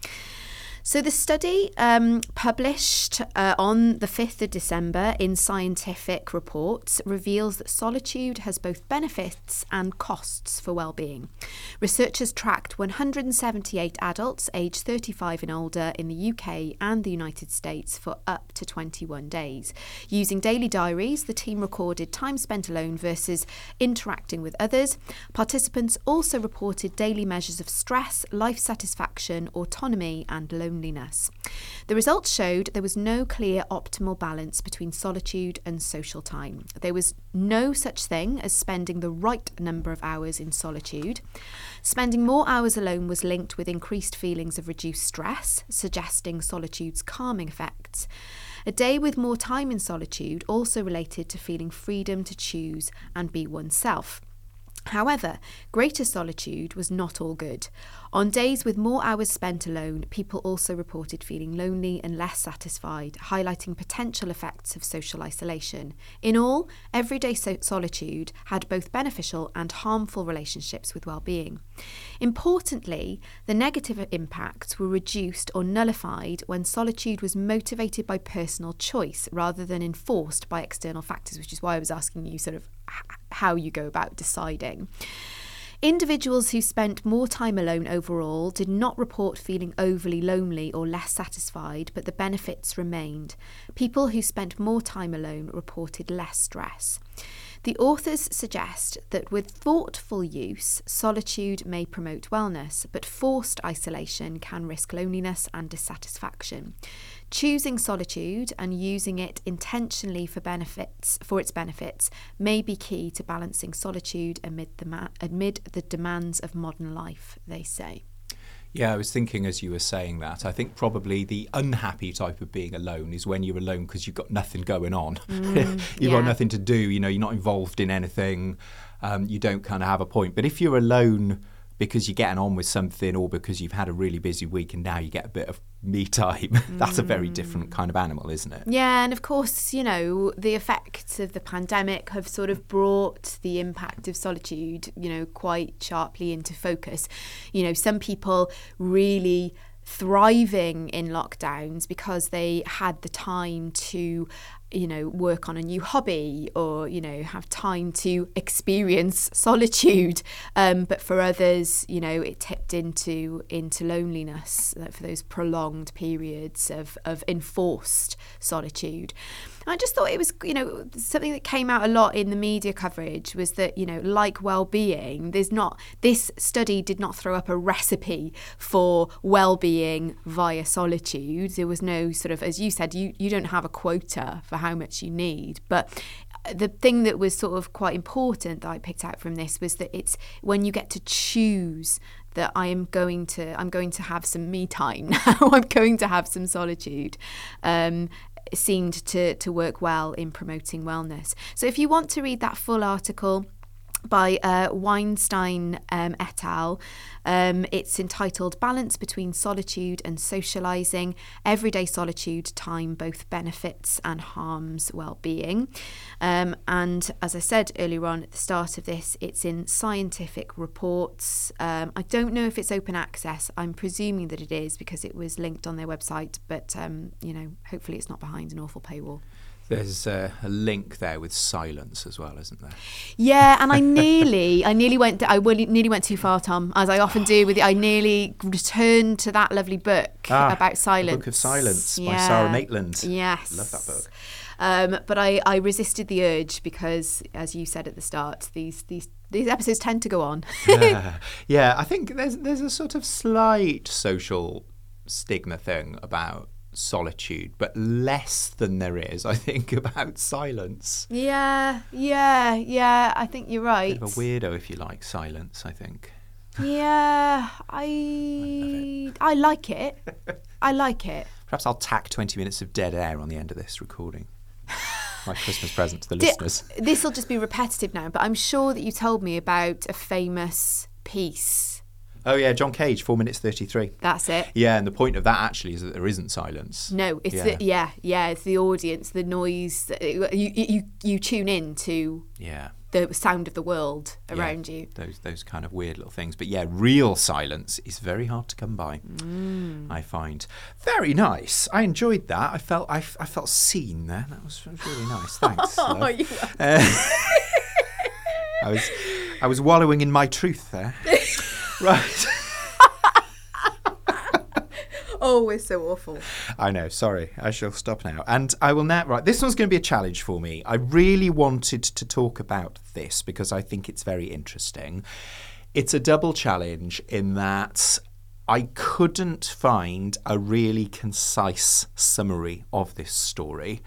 So the study um, published uh, on the 5th of December in Scientific Reports reveals that solitude has both benefits and costs for well-being. Researchers tracked 178 adults aged 35 and older in the UK and the United States for up to 21 days. Using daily diaries, the team recorded time spent alone versus interacting with others. Participants also reported daily measures of stress, life satisfaction, autonomy and loneliness loneliness. The results showed there was no clear optimal balance between solitude and social time. There was no such thing as spending the right number of hours in solitude. Spending more hours alone was linked with increased feelings of reduced stress, suggesting solitude's calming effects. A day with more time in solitude also related to feeling freedom to choose and be oneself. However, greater solitude was not all good. On days with more hours spent alone, people also reported feeling lonely and less satisfied, highlighting potential effects of social isolation. In all, everyday so- solitude had both beneficial and harmful relationships with well-being. Importantly, the negative impacts were reduced or nullified when solitude was motivated by personal choice rather than enforced by external factors, which is why I was asking you sort of how you go about deciding. Individuals who spent more time alone overall did not report feeling overly lonely or less satisfied, but the benefits remained. People who spent more time alone reported less stress. The authors suggest that with thoughtful use, solitude may promote wellness, but forced isolation can risk loneliness and dissatisfaction. Choosing solitude and using it intentionally for benefits for its benefits may be key to balancing solitude amid the ma- amid the demands of modern life, they say. Yeah, I was thinking as you were saying that. I think probably the unhappy type of being alone is when you're alone because you've got nothing going on. Mm, you've yeah. got nothing to do. You know, you're not involved in anything. Um, you don't kind of have a point. But if you're alone because you're getting on with something or because you've had a really busy week and now you get a bit of me time, that's a very different mm. kind of animal, isn't it? Yeah, and of course, you know, the effects of the pandemic have sort of brought the impact of solitude, you know, quite sharply into focus. You know, some people really thriving in lockdowns because they had the time to you know work on a new hobby or you know have time to experience solitude um, but for others you know it tipped into into loneliness like for those prolonged periods of of enforced solitude I just thought it was, you know, something that came out a lot in the media coverage was that, you know, like well-being, there's not this study did not throw up a recipe for well-being via solitude. There was no sort of, as you said, you you don't have a quota for how much you need, but the thing that was sort of quite important that I picked out from this was that it's when you get to choose that I am going to I'm going to have some me time now. I'm going to have some solitude. Um, seemed to to work well in promoting wellness. So if you want to read that full article by uh, Weinstein um, et al. Um, it's entitled Balance Between Solitude and Socialising Everyday Solitude Time Both Benefits and Harms Well-Being. Um, and as I said earlier on at the start of this, it's in scientific reports. Um, I don't know if it's open access. I'm presuming that it is because it was linked on their website, but um, you know, hopefully it's not behind an awful paywall. There's uh, a link there with silence as well, isn't there? Yeah, and I nearly, I nearly went, I nearly went too far, Tom, as I often do with. I nearly returned to that lovely book Ah, about silence. The Book of Silence by Sarah Maitland. Yes, Love that book. Um, but I, I resisted the urge because, as you said at the start, these these these episodes tend to go on. yeah. yeah, I think there's there's a sort of slight social stigma thing about solitude, but less than there is, I think, about silence. yeah, yeah, yeah. I think you're right. Bit of a weirdo if you like silence, I think. Yeah, I I like it. I like it. Perhaps I'll tack 20 minutes of dead air on the end of this recording. My Christmas present to the listeners. This will just be repetitive now, but I'm sure that you told me about a famous piece. Oh, yeah, John Cage, 4 minutes 33. That's it. Yeah, and the point of that actually is that there isn't silence. No, it's Yeah. the yeah, yeah, it's the audience, the noise. You you you tune in to Yeah. the sound of the world Yeah, around you. Those those kind of weird little things. But yeah, real silence is very hard to come by. Mm. I find very nice. I enjoyed that. I felt I, I felt seen there. That was, really nice. Thanks. Oh, you Uh, I was I was wallowing in my truth there. right. oh, we're so awful. I know. Sorry. I shall stop now. And I will now. Right. This one's going to be a challenge for me. I really wanted to talk about this because I think it's very interesting. It's a double challenge in that I couldn't find a really concise summary of this story.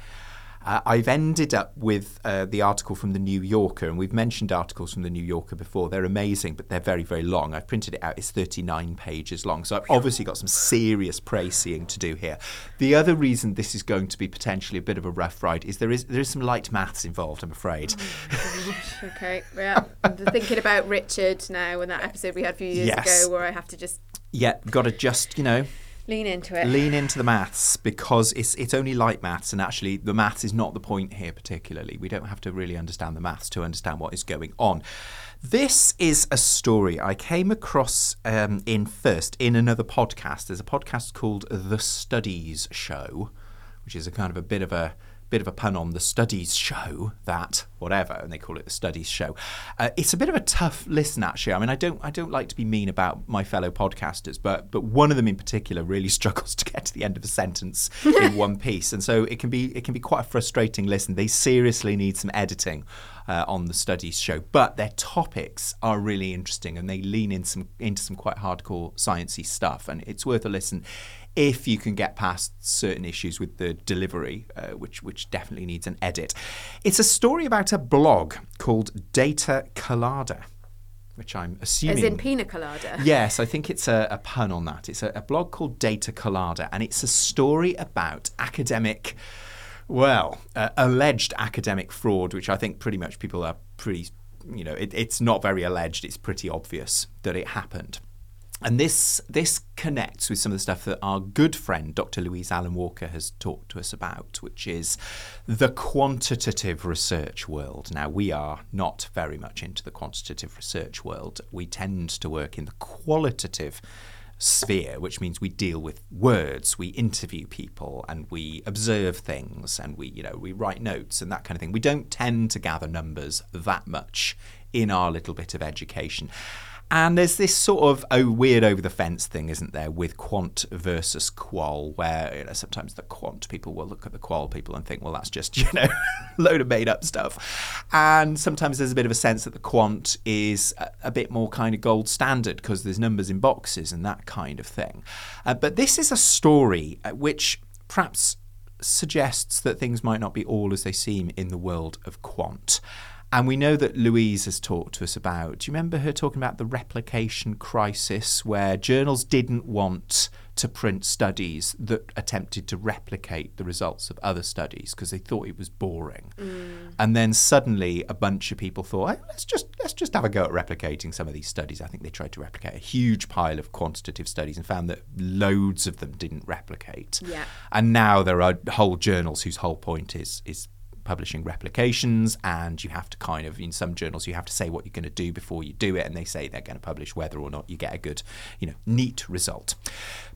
Uh, I've ended up with uh, the article from the New Yorker, and we've mentioned articles from the New Yorker before. They're amazing, but they're very, very long. I've printed it out, it's 39 pages long. So I've obviously got some serious praising to do here. The other reason this is going to be potentially a bit of a rough ride is there is there is some light maths involved, I'm afraid. okay, yeah. I'm thinking about Richard now and that episode we had a few years Yes. ago where I have to just yeah, got to just, you know, lean into it. lean into the maths because it's it's only light maths and actually the maths is not the point here particularly. We don't have to really understand the maths to understand what is going on. This is a story i came across um, in first in another podcast. There's a podcast called the studies show which is a kind of a bit of a bit of a pun on the studies show that whatever, and they call it the studies show. Uh, it's a bit of a tough listen, actually. I mean, I don't, I don't like to be mean about my fellow podcasters, but but one of them in particular really struggles to get to the end of a sentence in one piece, and so it can be it can be quite a frustrating listen. They seriously need some editing. Uh, on the studies show, but their topics are really interesting and they lean in some into some quite hardcore sciencey stuff, and it's worth a listen if you can get past certain issues with the delivery, uh, which which definitely needs an edit. It's a story about a blog called Data Colada. Which I'm assuming. As in pina colada? Yes, I think it's a, a pun on that. It's a, a blog called Data Colada, and it's a story about academic, well, uh, alleged academic fraud, which I think pretty much people are pretty, you know, it, it's not very alleged, it's pretty obvious that it happened. And this this connects with some of the stuff that our good friend Dr. Louise Allen Walker has talked to us about, which is the quantitative research world. Now we are not very much into the quantitative research world. We tend to work in the qualitative sphere, which means we deal with words, we interview people, and we observe things, and we, you know, we write notes and that kind of thing. We don't tend to gather numbers that much in our little bit of education. And there's this sort of oh, weird over the fence thing, isn't there, with quant versus qual, where you know, sometimes the quant people will look at the qual people and think, well, that's just, you know, load of made up stuff. And sometimes there's a bit of a sense that the quant is a, a bit more kind of gold standard because there's numbers in boxes and that kind of thing. Uh, but this is a story uh, which perhaps suggests that things might not be all as they seem in the world of quant. And we know that Louise has talked to us about. Do you remember her talking about the replication crisis, where journals didn't want to print studies that attempted to replicate the results of other studies because they thought it was boring. Mm. And then suddenly a bunch of people thought, let's just let's just have a go at replicating some of these studies. I think they tried to replicate a huge pile of quantitative studies and found that loads of them didn't replicate. Yeah. And now there are whole journals whose whole point is is publishing replications, and you have to kind of in some journals you have to say what you're going to do before you do it, and they say they're going to publish whether or not you get a good, you know, neat result.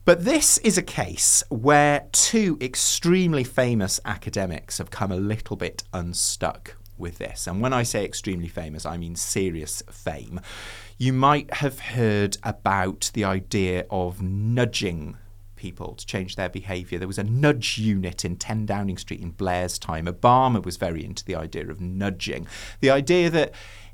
But this is a case where two extremely famous academics have come a little bit unstuck with this. And when I say extremely famous, I mean serious fame. You might have heard about the idea of nudging people to change their behaviour. There was a nudge unit in 10 Downing Street in Blair's time. Obama was very into the idea of nudging. The idea that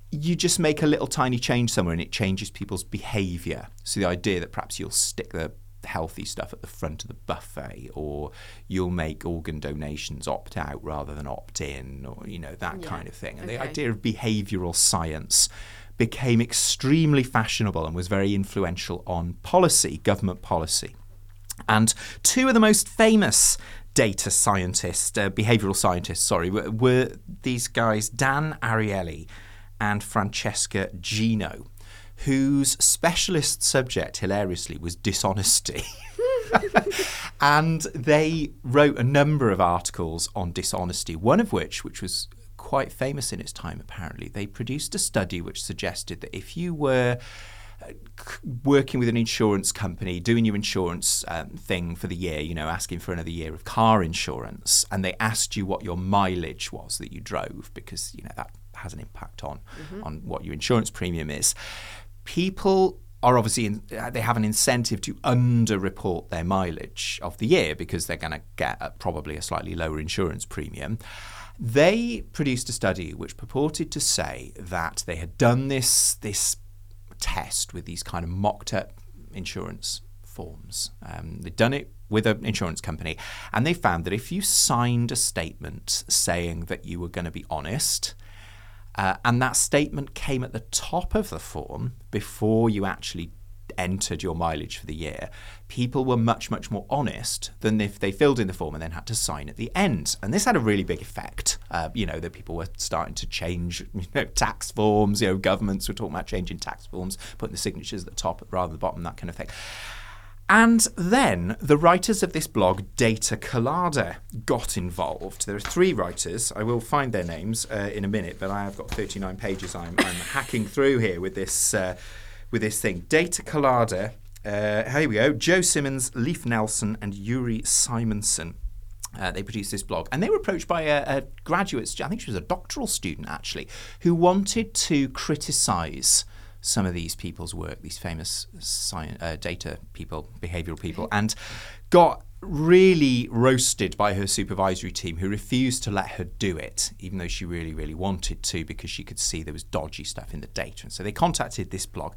you just make a little tiny change somewhere and it changes people's behaviour. So the idea that perhaps you'll stick the healthy stuff at the front of the buffet or you'll make organ donations opt out rather than opt in or you know that yeah. kind of thing and okay. the idea of behavioral science became extremely fashionable and was very influential on policy government policy and two of the most famous data scientists, uh, behavioral scientists, sorry, were, were, these guys, Dan Ariely and Francesca Gino, whose specialist subject, hilariously, was dishonesty. and they wrote a number of articles on dishonesty, one of which, which was quite famous in its time apparently, they produced a study which suggested that if you were working with an insurance company, doing your insurance um, thing for the year, you know, asking for another year of car insurance, and they asked you what your mileage was that you drove, because you know that has an impact on mm-hmm. on what your insurance premium is. People are obviously in, uh, they have an incentive to underreport their mileage of the year because they're going to get a, probably a slightly lower insurance premium. They produced a study which purported to say that they had done this this test with these kind of mocked up insurance forms. Um, they'd done it with an insurance company, and they found that if you signed a statement saying that you were going to be honest, uh, and that statement came at the top of the form before you actually entered your mileage for the year, people were much, much more honest than if they filled in the form and then had to sign at the end. And this had a really big effect. Uh, you know, that people were starting to change you know, tax forms, you know, governments were talking about changing tax forms, putting the signatures at the top rather than the bottom, that kind of thing. And then the writers of this blog, Data Colada, got involved. There are three writers. I will find their names uh, in a minute, but I have got 39 pages I'm, I'm hacking through here with this. Uh, with this thing. Data Colada. Uh, here we go. Joe Simmons, Leif Nelson, and Uri Simonsohn. Uh, they produced this blog, and they were approached by a, a graduate. I think she was a doctoral student actually, who wanted to criticise some of these people's work, these famous science, uh, data people, behavioural people, and got really roasted by her supervisory team, who refused to let her do it, even though she really, really wanted to, because she could see there was dodgy stuff in the data. And so they contacted this blog.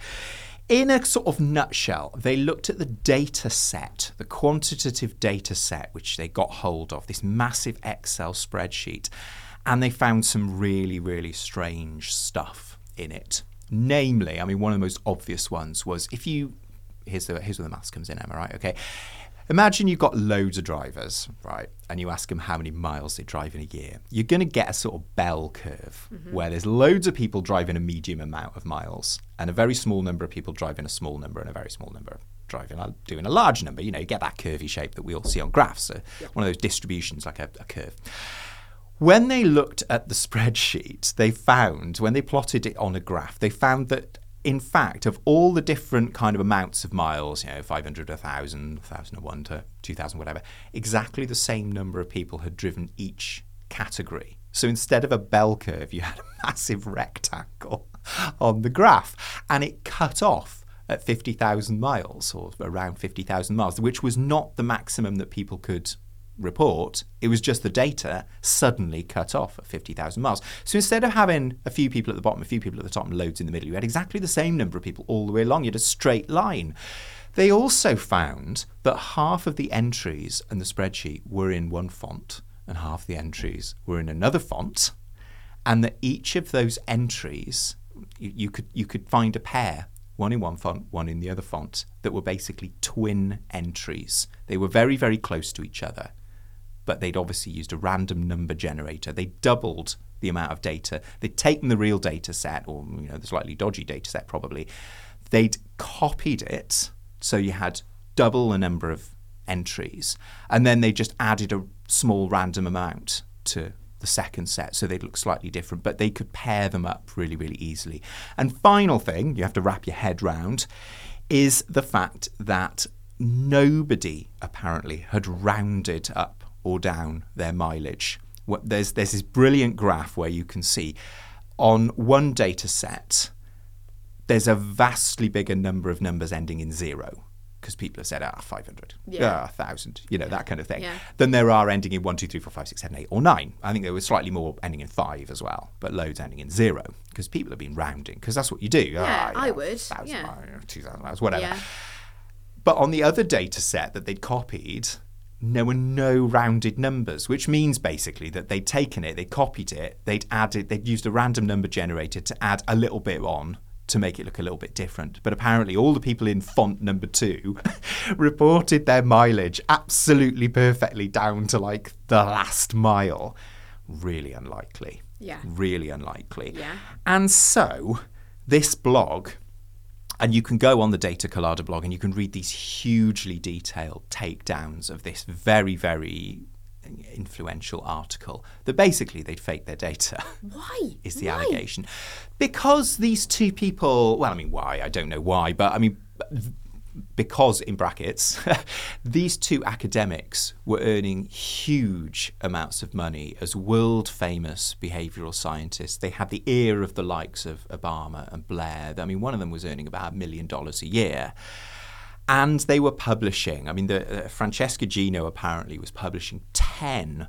In a sort of nutshell, they looked at the data set, the quantitative data set, which they got hold of, this massive Excel spreadsheet, and they found some really, really strange stuff in it. Namely, I mean, one of the most obvious ones was if you, here's, the, here's where the maths comes in, Emma, right? Okay. Imagine you've got loads of drivers, right? And you ask them how many miles they drive in a year. You're going to get a sort of bell curve mm-hmm. where there's loads of people driving a medium amount of miles and a very small number of people driving a small number and a very small number driving a, doing a large number. You know, you get that curvy shape that we all see on graphs. So one of those distributions like a, a curve. When they looked at the spreadsheet, they found, when they plotted it on a graph, they found that in fact, of all the different kind of amounts of miles, you know, 500, 1,000, 1,001 to 2,000, whatever, exactly the same number of people had driven each category. So instead of a bell curve, you had a massive rectangle on the graph, and it cut off at 50,000 miles or around 50,000 miles, which was not the maximum that people could report. It was just the data suddenly cut off at 50,000 miles. So instead of having a few people at the bottom, a few people at the top, and loads in the middle, you had exactly the same number of people all the way along. You had a straight line. They also found that half of the entries in the spreadsheet were in one font and half the entries were in another font, and that each of those entries you, you could you could find a pair one in one font, one in the other font, that were basically twin entries. They were very, very close to each other, but they'd obviously used a random number generator. They doubled the amount of data. They'd taken the real data set, or you know, the slightly dodgy data set probably. They'd copied it, so you had double the number of entries, and then they just added a small random amount to the second set, so they'd look slightly different, but they could pair them up really, really easily. And final thing you have to wrap your head round is the fact that nobody apparently had rounded up or down their mileage. There's there's this brilliant graph where you can see on one data set there's a vastly bigger number of numbers ending in zero because people have said ah 500 Yeah. ah 1000 you know that kind of thing Yeah. than there are ending in 1 2 3 4 5 6 7 8 or 9 i think there was slightly more ending in 5 as well but loads ending in 0 because people have been rounding because that's what you do Yeah, ah, I would, 1000 yeah. miles, 2000 miles whatever Yeah. but on the other data set that they'd copied, there were no rounded numbers, which means basically that they'd taken it, they'd copied it, they'd added, they'd used a random number generator to add a little bit on to make it look a little bit different. But apparently, all the people in font number two reported their mileage absolutely perfectly down to like the last mile. Really unlikely. Yeah. Really unlikely. Yeah. And so, this blog and you can go on the Data Colada blog and you can read these hugely detailed takedowns of this very, very influential article that basically they'd faked their data. Why? Is the Why? allegation. Because these two people, well, I mean, why? I don't know why, but I mean, because in brackets, these two academics were earning huge amounts of money as world famous behavioral scientists. They had the ear of the likes of Obama and Blair. I mean, one of them was earning about a million dollars a year. And they were publishing, I mean, the, uh, Francesca Gino apparently was publishing 10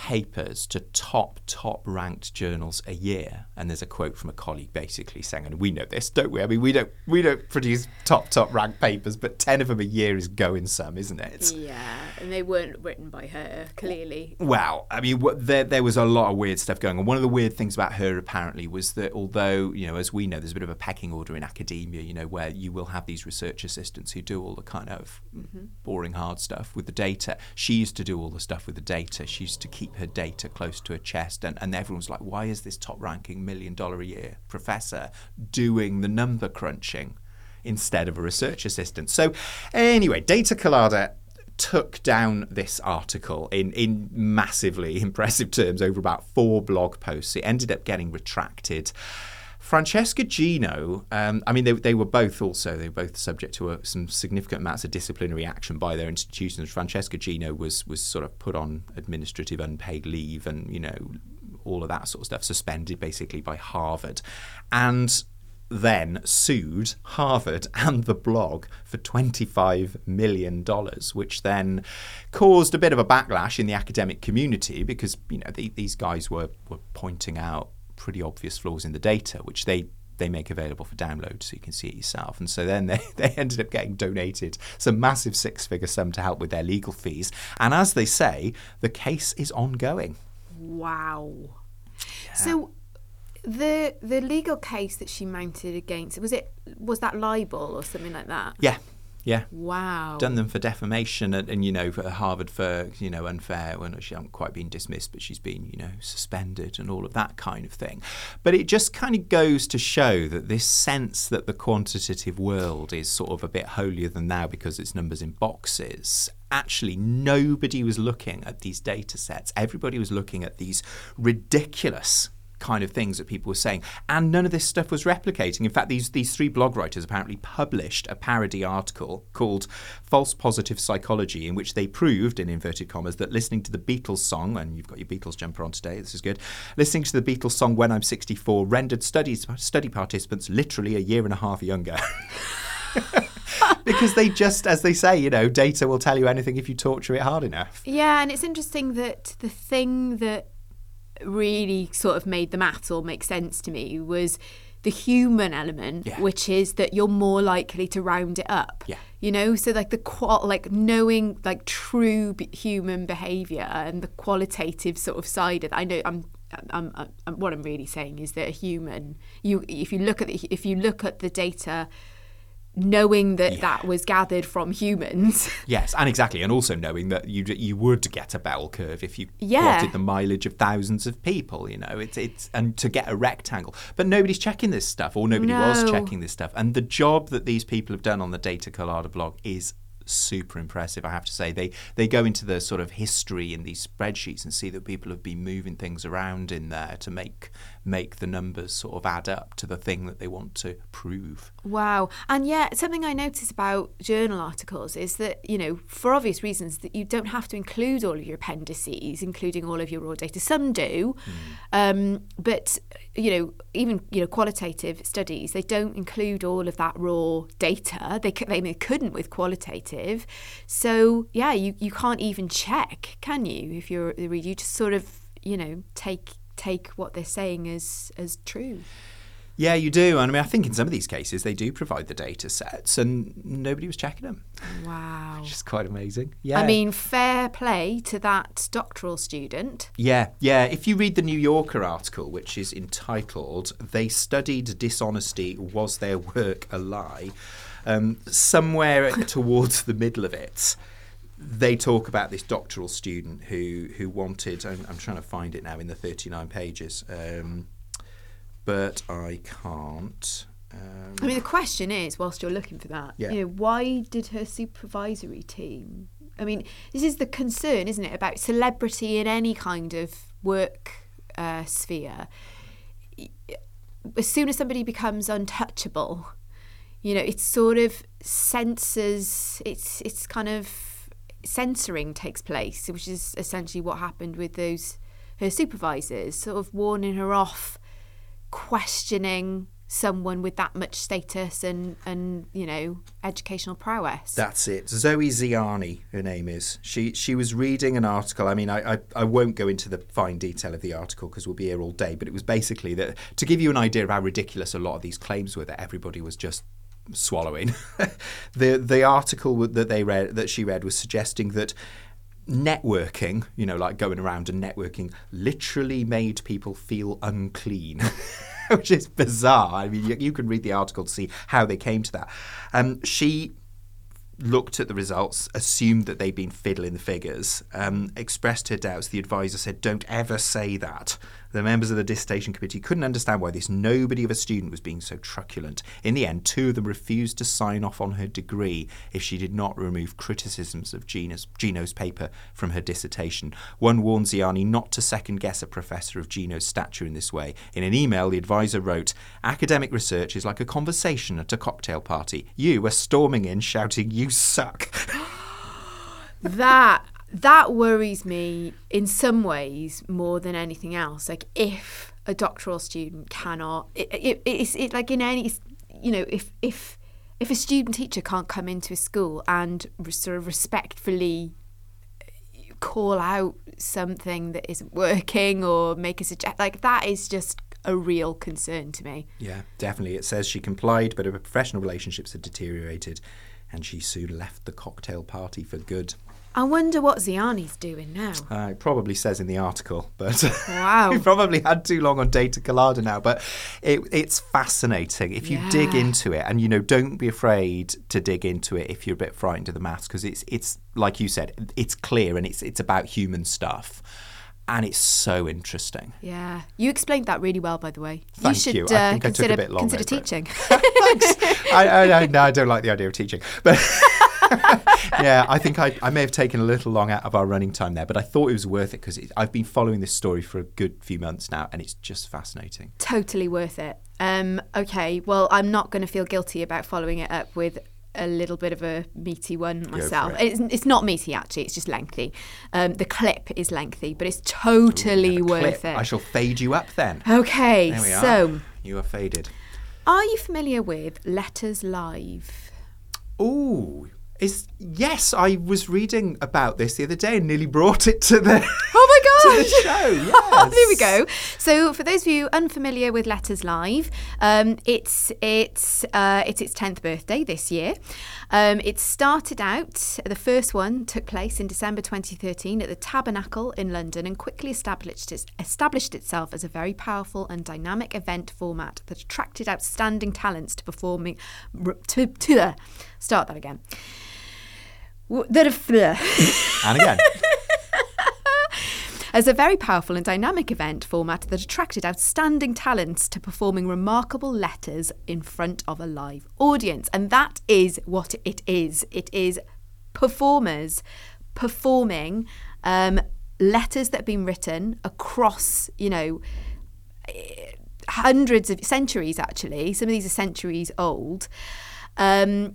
papers to top, top ranked journals a year. And there's a quote from a colleague basically saying, and we know this, don't we? I mean, we don't, we don't produce top, top ranked papers, but 10 of them a year is going some, isn't it? Yeah, and they weren't written by her, clearly. Well, I mean, what, there there was a lot of weird stuff going on. One of the weird things about her apparently was that although you know, as we know, there's a bit of a pecking order in academia. You know, where you will have these research assistants who do all the kind of mm-hmm. boring hard stuff with the data. She used to do all the stuff with the data. She used to keep her data close to her chest, and and everyone was like, why is this top-ranking million dollar a year professor doing the number crunching? Instead of a research assistant. So, anyway, Data Colada took down this article in, in massively impressive terms over about four blog posts. It ended up getting retracted. Francesca Gino, um, I mean, they, they were both also, they were both subject to a, some significant amounts of disciplinary action by their institutions. Francesca Gino was, was sort of put on administrative unpaid leave and, you know, all of that sort of stuff, suspended basically by Harvard. And then sued Harvard and the blog for $25 million, which then caused a bit of a backlash in the academic community because, you know, the, these guys were, were pointing out pretty obvious flaws in the data, which they they make available for download so you can see it yourself. And so then they, they ended up getting donated some massive six figure sum to help with their legal fees. And as they say, the case is ongoing. Wow. Yeah. So the the legal case that she mounted against was it was that libel or something like that? Yeah, yeah. Wow. Done them for defamation and, and you know, for Harvard for, you know, unfair when she hasn't quite been dismissed, but she's been, you know, suspended and all of that kind of thing. But it just kind of goes to show that this sense that the quantitative world is sort of a bit holier than thou because it's numbers in boxes actually nobody was looking at these data sets. Everybody was looking at these ridiculous kind of things that people were saying. And none of this stuff was replicating. In fact, these, these three blog writers apparently published a parody article called False Positive Psychology, in which they proved, in inverted commas, that listening to the Beatles song, and you've got your Beatles jumper on today, this is good, listening to the Beatles song When I'm 64 rendered studies, study participants literally a year and a half younger. because they just, as they say, you know, data will tell you anything if you torture it hard enough. Yeah, and it's interesting that the thing that really sort of made the math all make sense to me was the human element, yeah. which is that you're more likely to round it up. Yeah. You know, so like the qual, like knowing like true b- human behavior and the qualitative sort of side of that. I know I'm, I'm, I'm, I'm, what I'm really saying is that a human, you if you look at the, if you look at the data knowing that yeah. that was gathered from humans. yes, and exactly, and also knowing that you you would get a bell curve if you yeah. plotted the mileage of thousands of people. You know, it's it's and to get a rectangle, but nobody's checking this stuff, or nobody no. was checking this stuff. And the job that these people have done on the Data Colada blog is super impressive. I have to say they they go into the sort of history in these spreadsheets and see that people have been moving things around in there to make make the numbers sort of add up to the thing that they want to prove. Wow. And yeah, something I notice about journal articles is that, you know, for obvious reasons, that you don't have to include all of your appendices, including all of your raw data. Some do. Mm. Um, but, you know, even, you know, qualitative studies, they don't include all of that raw data. They, they, they couldn't with qualitative. So, yeah, you, you can't even check, can you, if you're the reader? You just sort of, you know, take take what they're saying as as true. Yeah, you do. And I mean, I think in some of these cases they do provide the data sets, and nobody was checking them. Wow, which is quite amazing. Yeah, I mean, fair play to that doctoral student. Yeah, yeah. If you read the New Yorker article, which is entitled "They Studied Dishonesty: Was Their Work a Lie?" Um, somewhere towards the middle of it, they talk about this doctoral student who who wanted. I'm, I'm trying to find it now in the 39 pages, um, but I can't. Um, I mean, the question is, whilst you're looking for that, yeah. you know, why did her supervisory team? I mean, this is the concern, isn't it, about celebrity in any kind of work uh, sphere. As soon as somebody becomes untouchable, you know, it sort of senses. It's it's kind of censoring takes place, which is essentially what happened with those her supervisors, sort of warning her off questioning someone with that much status and and you know educational prowess. That's it. Zoe Ziani, her name is. She she was reading an article. I mean, I I, I won't go into the fine detail of the article because we'll be here all day. But it was basically that to give you an idea of how ridiculous a lot of these claims were that everybody was just swallowing. the the article that they read that she read was suggesting that networking, you know, like going around and networking, literally made people feel unclean. Which is bizarre. I mean, you, you, can read the article to see how they came to that. Um, she looked at the results, assumed that they'd been fiddling the figures, um, expressed her doubts. The advisor said, "Don't ever say that." The members of the dissertation committee couldn't understand why this nobody of a student was being so truculent. In the end, two of them refused to sign off on her degree if she did not remove criticisms of Gino's, Gino's paper from her dissertation. One warned Ziani not to second guess a professor of Gino's stature in this way. In an email, the advisor wrote, Academic research is like a conversation at a cocktail party. You are storming in shouting, You suck. that that worries me in some ways more than anything else. Like if a doctoral student cannot, it, it, it's it, like in any, you know, if if if a student teacher can't come into a school and sort of respectfully call out something that isn't working or make a suggest like that is just a real concern to me. Yeah, definitely. It says she complied, but her professional relationships had deteriorated, and she soon left the cocktail party for good. I wonder what Ziani's doing now. Uh, it probably says in the article, but wow, we probably had too long on Data Colada now. But it, it's fascinating if you Yeah. dig into it, and you know, don't be afraid to dig into it if you're a bit frightened of the maths, because it's it's like you said, it's clear and it's it's about human stuff, and it's so interesting. Yeah, you explained that really well, by the way. Thank you should you. I Uh, think I took a consider bit long consider teaching. I, I, I, no, I don't like the idea of teaching, but yeah, I think I, I may have taken a little long out of our running time there, but I thought it was worth it because I've been following this story for a good few months now, and it's just fascinating. totally worth it. Um, okay, well, I'm not going to feel guilty about following it up with a little bit of a meaty one myself. it. It's, it's not meaty actually; it's just lengthy. Um, the clip is lengthy, but it's totally The worth clip. it. I shall fade you up then. Okay, There we are. so You are faded. are you familiar with Letters Live? Ooh. Is yes, I was reading about this the other day and nearly brought it to the Oh my to the show. Yes. there we go. So, for those of you unfamiliar with Letters Live, um, it's it's uh, it's its tenth birthday this year. Um, it started out. The first one took place in December 2013 at the Tabernacle in London, and quickly established its, established itself as a very powerful and dynamic event format that attracted outstanding talents to performing to to start that again. And again. as a very powerful and dynamic event format that attracted outstanding talents to performing remarkable letters in front of a live audience. And that is what it is. It is performers performing um, letters that have been written across, you know, hundreds of centuries actually some of these are centuries old um,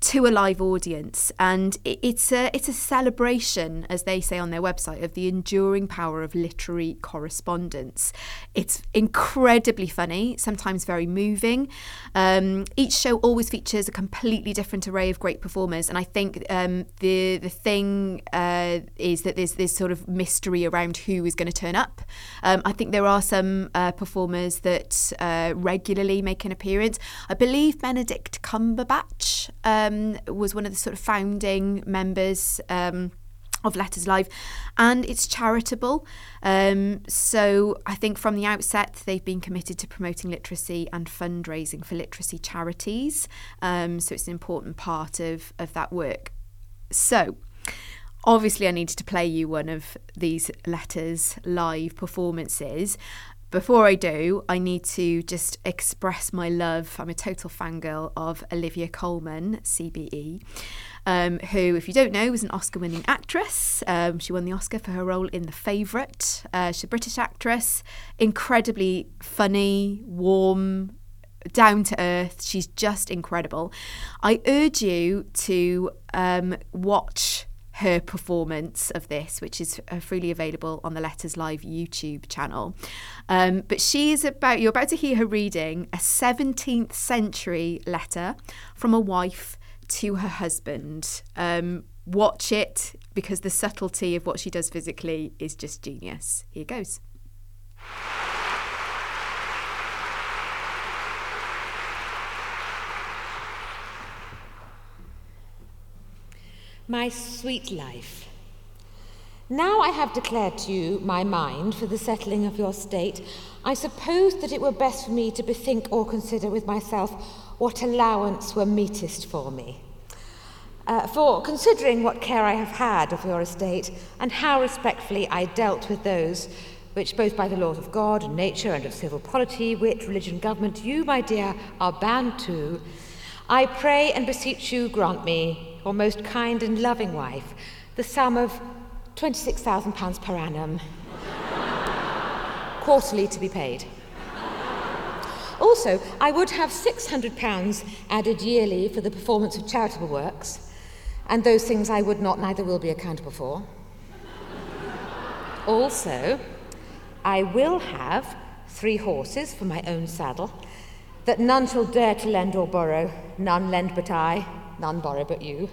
to a live audience and it, it's a it's a celebration as they say on their website of the enduring power of literary correspondence. It's incredibly funny sometimes very moving. Um, each show always features a completely different array of great performers and I think um, the the thing uh, is that there's this sort of mystery around who is going to turn up. Um, I think there are some uh, performers that uh, regularly make an appearance. I believe Benedict Cumberbatch um, was one of the sort of founding members um, of Letters Live, and it's charitable. Um, so I think from the outset they've been committed to promoting literacy and fundraising for literacy charities. Um, so it's an important part of of that work. So. Obviously, I needed to play you one of these letters live performances. Before I do, I need to just express my love. I'm a total fangirl of Olivia Colman, CBE, um, who, if you don't know, was an Oscar winning actress. Um, she won the Oscar for her role in The Favourite. Uh, she's a British actress, incredibly funny, warm, down to earth. She's just incredible. I urge you to um, watch her performance of this, which is uh, freely available on the Letters Live YouTube channel. Um, but she is about, you're about to hear her reading a 17th century letter from a wife to her husband. Um, watch it because the subtlety of what she does physically is just genius. Here goes. My sweet life. Now I have declared to you my mind for the settling of your state, I suppose that it were best for me to bethink or consider with myself what allowance were meetest for me. Uh, for considering what care I have had of your estate, and how respectfully I dealt with those which both by the laws of God and nature and of civil polity, wit, religion, government, you, my dear, are bound to, I pray and beseech you grant me, your most kind and loving wife, the sum of £26,000 per annum, quarterly to be paid. Also, I would have £600 added yearly for the performance of charitable works, and those things I would not, neither will be accountable for. Also, I will have three horses for my own saddle, that none shall dare to lend or borrow, none lend but I, none borrow but you.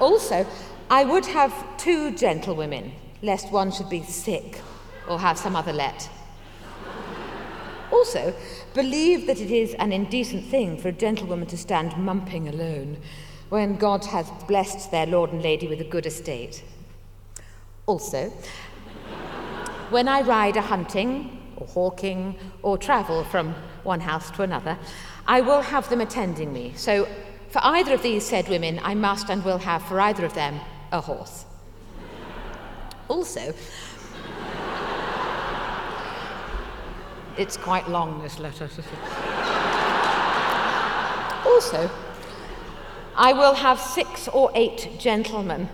also, I would have two gentlewomen, lest one should be sick or have some other let. Also, believe that it is an indecent thing for a gentlewoman to stand mumping alone when God has blessed their lord and lady with a good estate. Also, when I ride a hunting or hawking or travel from one house to another, I will have them attending me. So, for either of these said women, I must and will have for either of them a horse. Also, it's quite long, this letter. also, I will have six or eight gentlemen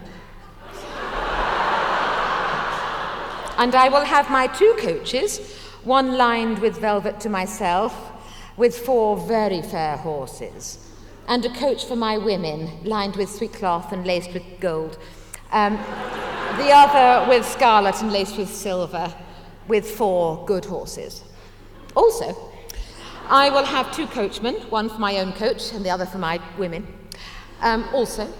And I will have my two coaches, one lined with velvet to myself, with four very fair horses, and a coach for my women, lined with sweet cloth and laced with gold. Um, the other with scarlet and laced with silver, with four good horses. Also, I will have two coachmen, one for my own coach and the other for my women. Um, also,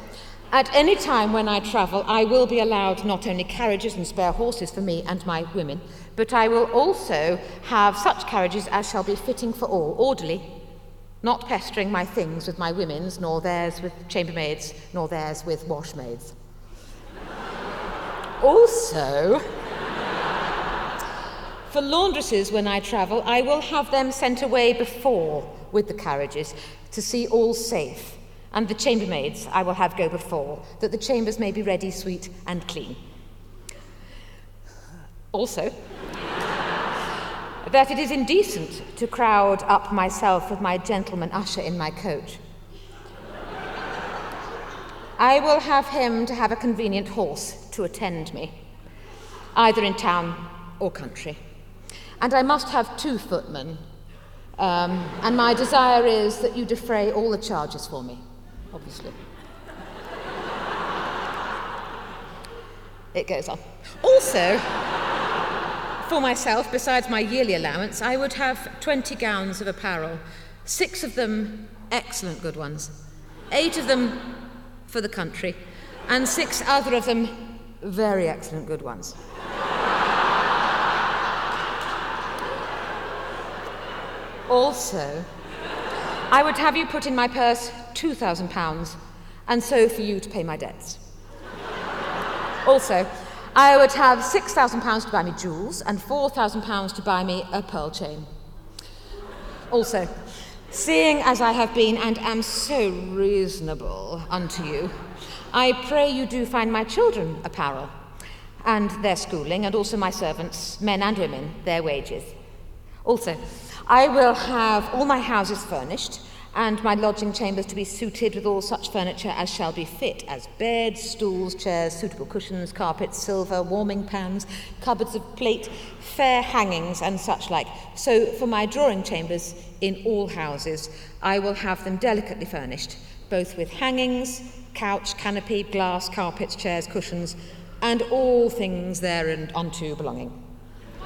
at any time when I travel, I will be allowed not only carriages and spare horses for me and my women, but I will also have such carriages as shall be fitting for all, orderly, not pestering my things with my women's, nor theirs with chambermaids, nor theirs with washmaids. also, for laundresses when I travel, I will have them sent away before with the carriages to see all safe and the chambermaids I will have go before, that the chambers may be ready, sweet, and clean. Also, that it is indecent to crowd up myself with my gentleman usher in my coach. I will have him to have a convenient horse to attend me, either in town or country. And I must have two footmen, um, and my desire is that you defray all the charges for me obviously. it goes on. Also, for myself, besides my yearly allowance, I would have 20 gowns of apparel, six of them excellent good ones, eight of them for the country, and six other of them very excellent good ones. also, I would have you put in my purse £2,000, and so for you to pay my debts. also, I would have £6,000 to buy me jewels and £4,000 to buy me a pearl chain. Also, seeing as I have been and am so reasonable unto you, I pray you do find my children apparel, and their schooling, and also my servants, men and women, their wages. Also, I will have all my houses furnished, and my lodging chambers to be suited with all such furniture as shall be fit, as beds, stools, chairs, suitable cushions, carpets, silver, warming pans, cupboards of plate, fair hangings, and such like. So for my drawing chambers in all houses, I will have them delicately furnished, both with hangings, couch, canopy, glass, carpets, chairs, cushions, and all things there and unto belonging.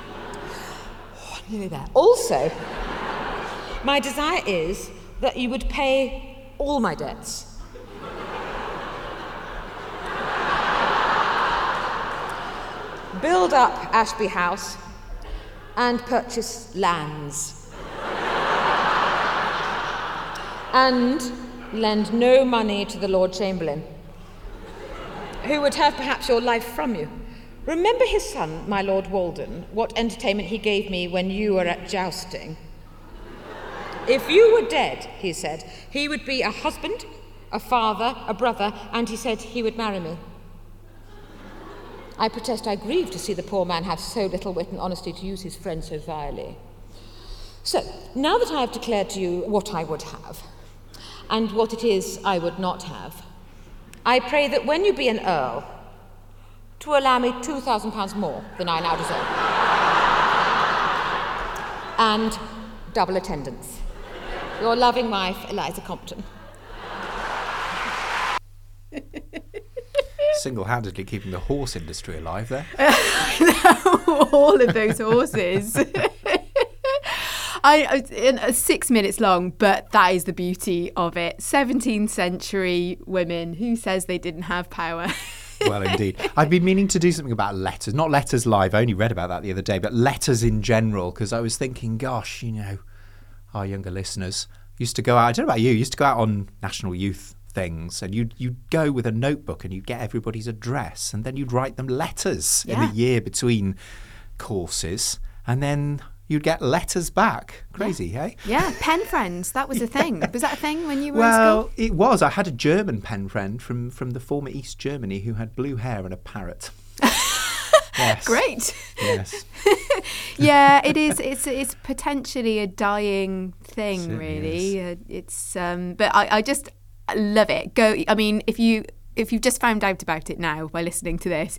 Oh, nearly there. Also, my desire is that you would pay all my debts. Build up Ashby House and purchase lands. and lend no money to the Lord Chamberlain, who would have perhaps your life from you. Remember his son, my Lord Walden, what entertainment he gave me when you were at jousting. If you were dead, he said, he would be a husband, a father, a brother, and he said he would marry me. I protest I grieve to see the poor man have so little wit and honesty to use his friend so vilely. So, now that I have declared to you what I would have, and what it is I would not have, I pray that when you be an earl, to allow me £2,000 more than I now deserve. and double attendance. Your loving wife, Eliza Compton. Single handedly keeping the horse industry alive there. All of those horses. I, in, uh, six minutes long, but that is the beauty of it. 17th century women. Who says they didn't have power? well, indeed. I've been meaning to do something about letters, not letters live. I only read about that the other day, but letters in general, because I was thinking, gosh, you know, our younger listeners used to go out. I don't know about you. Used to go out on national youth things and you'd, you'd go with a notebook and you'd get everybody's address and then you'd write them letters Yeah. in the year between courses and then you'd get letters back. Crazy, hey? yeah, pen friends. That was a thing. Was that a thing when you were in Well, school? it was. I had a German pen friend from, from the former East Germany who had blue hair and a parrot. yes. Great. Yes. yeah, it is. It's it's potentially a dying thing, Certainly really. Uh, it's um, but I, I just love it. Go. I mean, if you if you've just found out about it now by listening to this.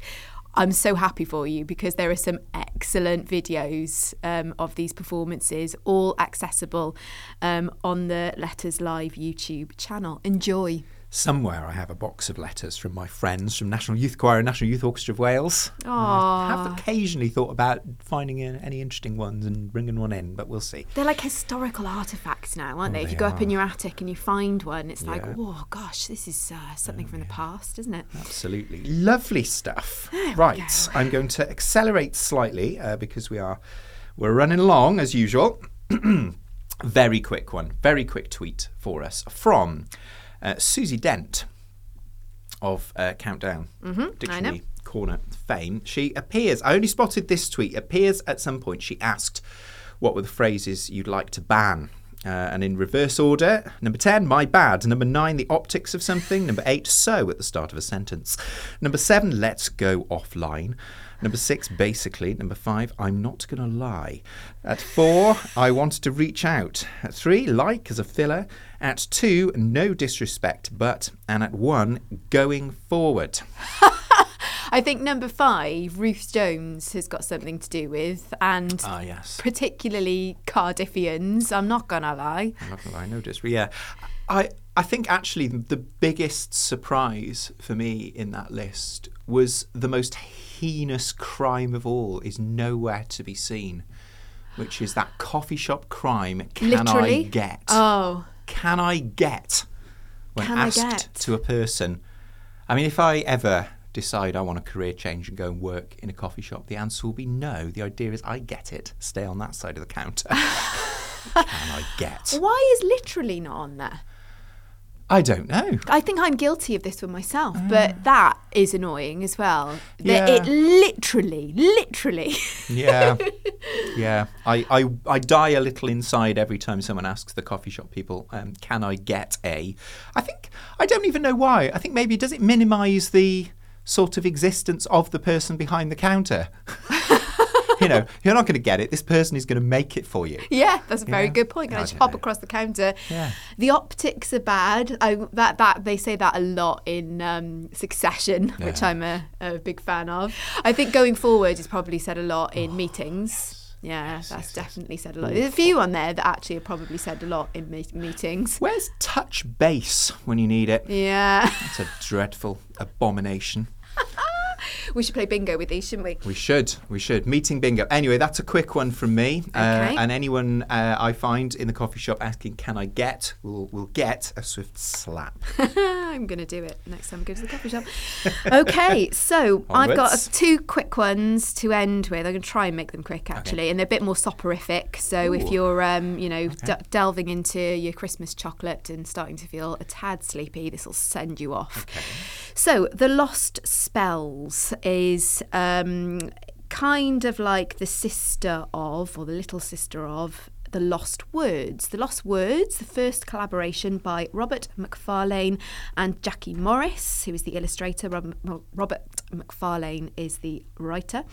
I'm so happy for you because there are some excellent videos um, of these performances, all accessible um, on the Letters Live YouTube channel. Enjoy. Somewhere I have a box of letters from my friends from National Youth Choir and National Youth Orchestra of Wales. I have occasionally thought about finding any interesting ones and bringing one in, but we'll see. They're like historical artifacts now, aren't Oh, they? If they you go up in your attic and you find one, it's like, oh gosh, this is uh, something from the past, isn't it? Absolutely. Lovely stuff. Right. I'm going to accelerate slightly uh, because we are we're running along as usual. very quick one. Very quick tweet for us from uh, Susie Dent of uh, Countdown Dictionary Corner fame. She appears, I only spotted this tweet, appears at some point. She asked what were the phrases you'd like to ban. Uh, and in reverse order, number 10, my bad. Number 9, the optics of something. Number 8, so at the start of a sentence. Number 7, let's go offline. Number 6, basically. Number 5, I'm not going to lie. At 4, I wanted to reach out. At 3, like as a filler. At 2, no disrespect, but. And at 1, going forward. I think number five, Ruth Jones, has got something to do with, and Ah, yes. particularly Cardiffians. I'm not gonna lie. I'm not gonna lie, no disrespect. Yeah, I I think actually the biggest surprise for me in that list was the most heinous crime of all is nowhere to be seen, which is that coffee shop crime. Can Literally. I get? Oh, Can I get? When Can asked get? to a person, I mean, if I ever decide I want a career change and go and work in a coffee shop, the answer will be no. The idea is I get it. Stay on that side of the counter. Can I get? why is literally not on there? I don't know. I think I'm guilty of this one myself, but that is annoying as well. That Yeah. It literally, literally. Yeah, yeah. I, I I die a little inside every time someone asks the coffee shop people, um, "Can I get a?" I think I don't even know why. I think maybe does it minimise the sort of existence of the person behind the counter? you know, you're not going to get it. This person is going to make it for you. Yeah, that's a very Yeah. good point. Can I I just hop know. across the counter? Yeah. The optics are bad. I that that they say that a lot in um, Succession, which I'm a, a big fan of. I think going forward is probably said a lot in meetings. Yeah, that's Oh, yes, yes. definitely said a lot. There's a few on there that actually have probably said a lot in me- meetings. Where's touch base when you need it? Yeah, It's a dreadful abomination. we should play bingo with these, shouldn't we? We should. We should. Meeting bingo. Anyway, that's a quick one from me. Uh, Okay. and anyone uh, I find in the coffee shop asking, "Can I get?" will will get a swift slap. I'm going to do it next time I go to the coffee shop. Okay, so I've got uh, two quick ones to end with. I'm going to try and make them quick, actually, and they're a bit more soporific. So if you're, um, you know, de- delving into your Christmas chocolate and starting to feel a tad sleepy, this will send you off. So the Lost Spells is. Um, Kind of like the sister of, or the little sister of, The Lost Words. The Lost Words, the first collaboration by Robert Macfarlane and Jackie Morris, who is the illustrator. Robert, Macfarlane is the writer,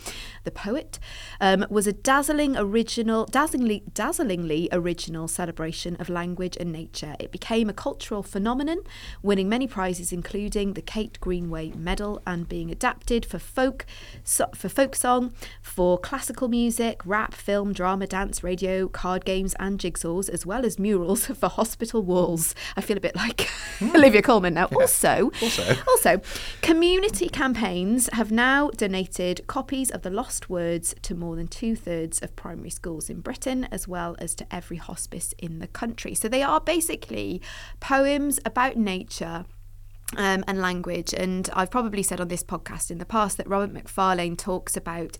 the poet, um, was a dazzling original, dazzlingly, dazzlingly original celebration of language and nature. It became a cultural phenomenon, winning many prizes, including the Kate Greenaway Medal, and being adapted for folk, so, for folk song, for classical music, rap, film, drama, dance, radio, card games, and jigsaws, as well as murals for hospital walls. I feel a bit like Olivia Colman now. Yeah. Also, also, also, community campaigns have now donated copies of the Lost Words to more than two thirds of primary schools in Britain, as well as to every hospice in the country. So they are basically poems about nature. Um, and language. And I've probably said on this podcast in the past that Robert Macfarlane talks about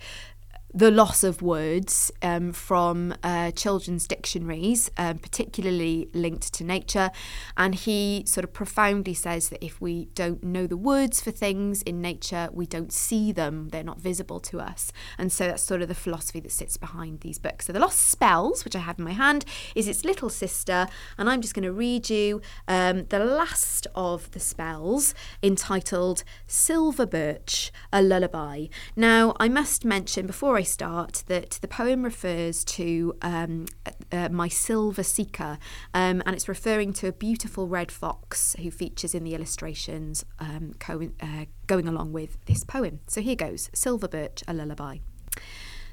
the loss of words um, from uh, children's dictionaries, um, particularly linked to nature. And he sort of profoundly says that if we don't know the words for things in nature, we don't see them, they're not visible to us. And so that's sort of the philosophy that sits behind these books. So The Lost Spells, which I have in my hand, is its little sister. And I'm just going to read you um, the last of the spells entitled Silver Birch, a Lullaby. Now, I must mention before I I start that the poem refers to um, uh, my silver seeker, um, and it's referring to a beautiful red fox who features in the illustrations um, co- uh, going along with this poem. So here goes Silver Birch, a lullaby.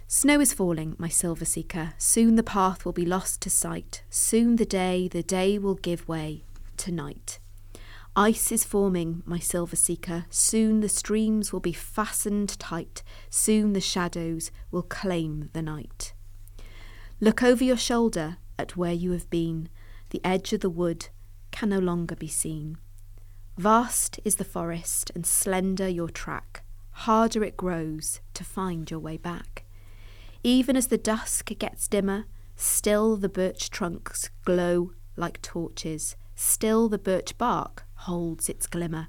Snow is falling, my silver seeker. Soon the path will be lost to sight. Soon the day, the day will give way to night. Ice is forming, my silver seeker. Soon the streams will be fastened tight. Soon the shadows will claim the night. Look over your shoulder at where you have been. The edge of the wood can no longer be seen. Vast is the forest and slender your track. Harder it grows to find your way back. Even as the dusk gets dimmer, still the birch trunks glow like torches. Still the birch bark holds its glimmer.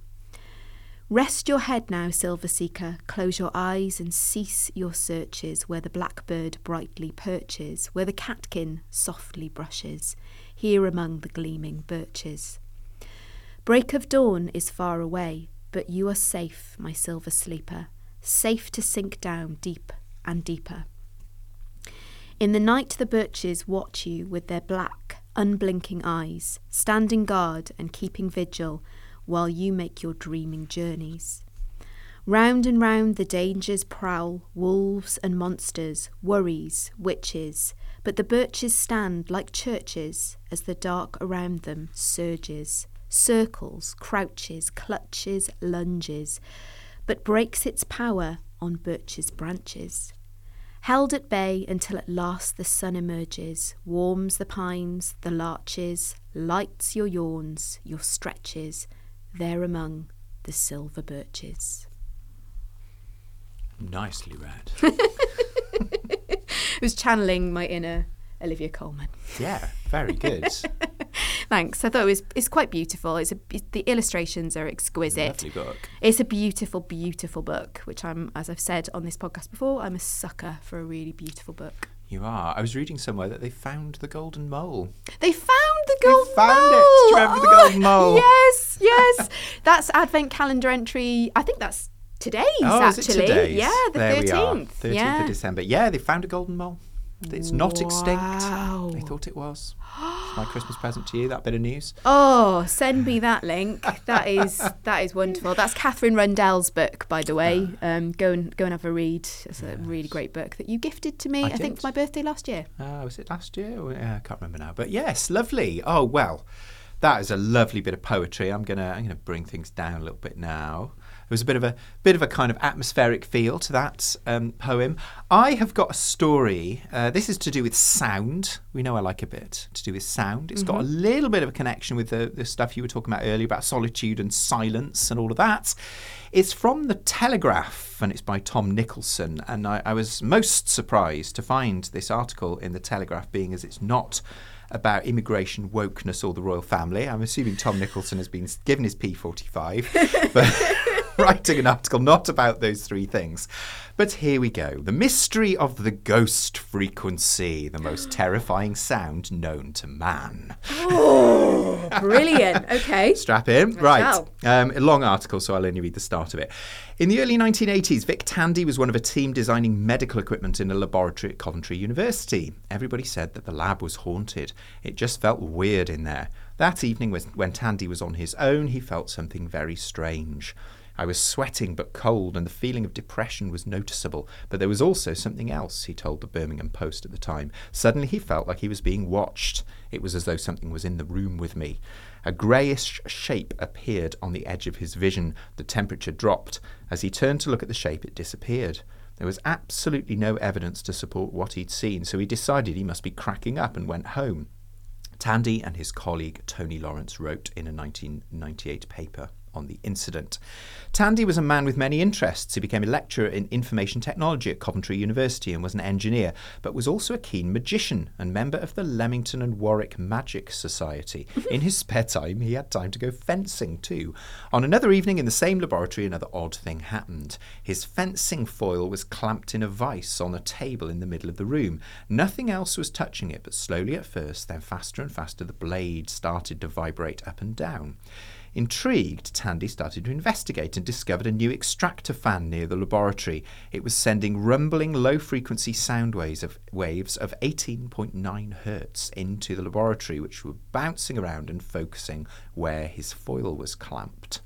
Rest your head now, silver seeker, close your eyes and cease your searches where the blackbird brightly perches, where the catkin softly brushes, here among the gleaming birches. Break of dawn is far away, but you are safe, my silver sleeper, safe to sink down deep and deeper. In the night the birches watch you with their black, unblinking eyes, standing guard and keeping vigil while you make your dreaming journeys. Round and round the dangers prowl, wolves and monsters, worries, witches, but the birches stand like churches as the dark around them surges, circles, crouches, clutches, lunges, but breaks its power on birches' branches. Held at bay until at last the sun emerges, warms the pines, the larches, lights your yawns, your stretches, there among the silver birches. Nicely read. it was channeling my inner Olivia Colman. Yeah, very good. Thanks. I thought it was it's quite beautiful. It's a the illustrations are exquisite. Lovely book. It's a beautiful, beautiful book. Which I'm, as I've said on this podcast before, I'm a sucker for a really beautiful book. You are. I was reading somewhere that they found the golden mole. They found the golden they found mole. it. Do you remember oh, the golden mole? Yes, yes. that's advent calendar entry. I think that's today's oh, actually. Is it today's? Yeah, the thirteenth. Thirteenth yeah. of December. Yeah, they found a golden mole. It's not extinct. They thought it was. It's my Christmas present to you. That bit of news. Oh, send me that link. That is that is wonderful. That's Katherine Rundell's book, by the way. Um, go and go and have a read. It's a yes. really great book that you gifted to me. I, I think for my birthday last year. Uh, was it last year? I can't remember now. But yes, lovely. Oh well, that is a lovely bit of poetry. I'm gonna I'm gonna bring things down a little bit now. There was a bit of a bit of a kind of atmospheric feel to that um, poem. I have got a story. Uh, this is to do with sound. We know I like a bit to do with sound. It's mm-hmm. got a mm-hmm. little bit of a connection with the, the stuff you were talking about earlier about solitude and silence and all of that. It's from the Telegraph and it's by Tom Nicholson. And I, I was most surprised to find this article in the Telegraph, being as it's not about immigration wokeness or the royal family. I'm assuming Tom Nicholson has been given his P45, but writing an article not about those three things. But here we go. The mystery of the ghost frequency, the most terrifying sound known to man. Oh, brilliant. Okay. Strap in. Right. Um, a long article, so I'll only read the start of it. In the early 1980s, Vic Tandy was one of a team designing medical equipment in a laboratory at Coventry University. Everybody said that the lab was haunted. It just felt weird in there. That evening, when Tandy was on his own, he felt something very strange. I was sweating but cold, and the feeling of depression was noticeable. But there was also something else, he told the Birmingham Post at the time. Suddenly, he felt like he was being watched. It was as though something was in the room with me. A greyish shape appeared on the edge of his vision. The temperature dropped. As he turned to look at the shape, it disappeared. There was absolutely no evidence to support what he'd seen, so he decided he must be cracking up and went home. Tandy and his colleague Tony Lawrence wrote in a 1998 paper on the incident. Tandy was a man with many interests. He became a lecturer in information technology at Coventry University and was an engineer, but was also a keen magician and member of the Leamington and Warwick Magic Society. Mm-hmm. in his spare time, he had time to go fencing too. On another evening in the same laboratory, another odd thing happened. His fencing foil was clamped in a vice on a table in the middle of the room. Nothing else was touching it, but slowly at first, then faster and faster, the blade started to vibrate up and down. Intrigued, Tandy started to investigate and discovered a new extractor fan near the laboratory. It was sending rumbling low frequency sound waves of, waves of 18.9 hertz into the laboratory, which were bouncing around and focusing where his foil was clamped.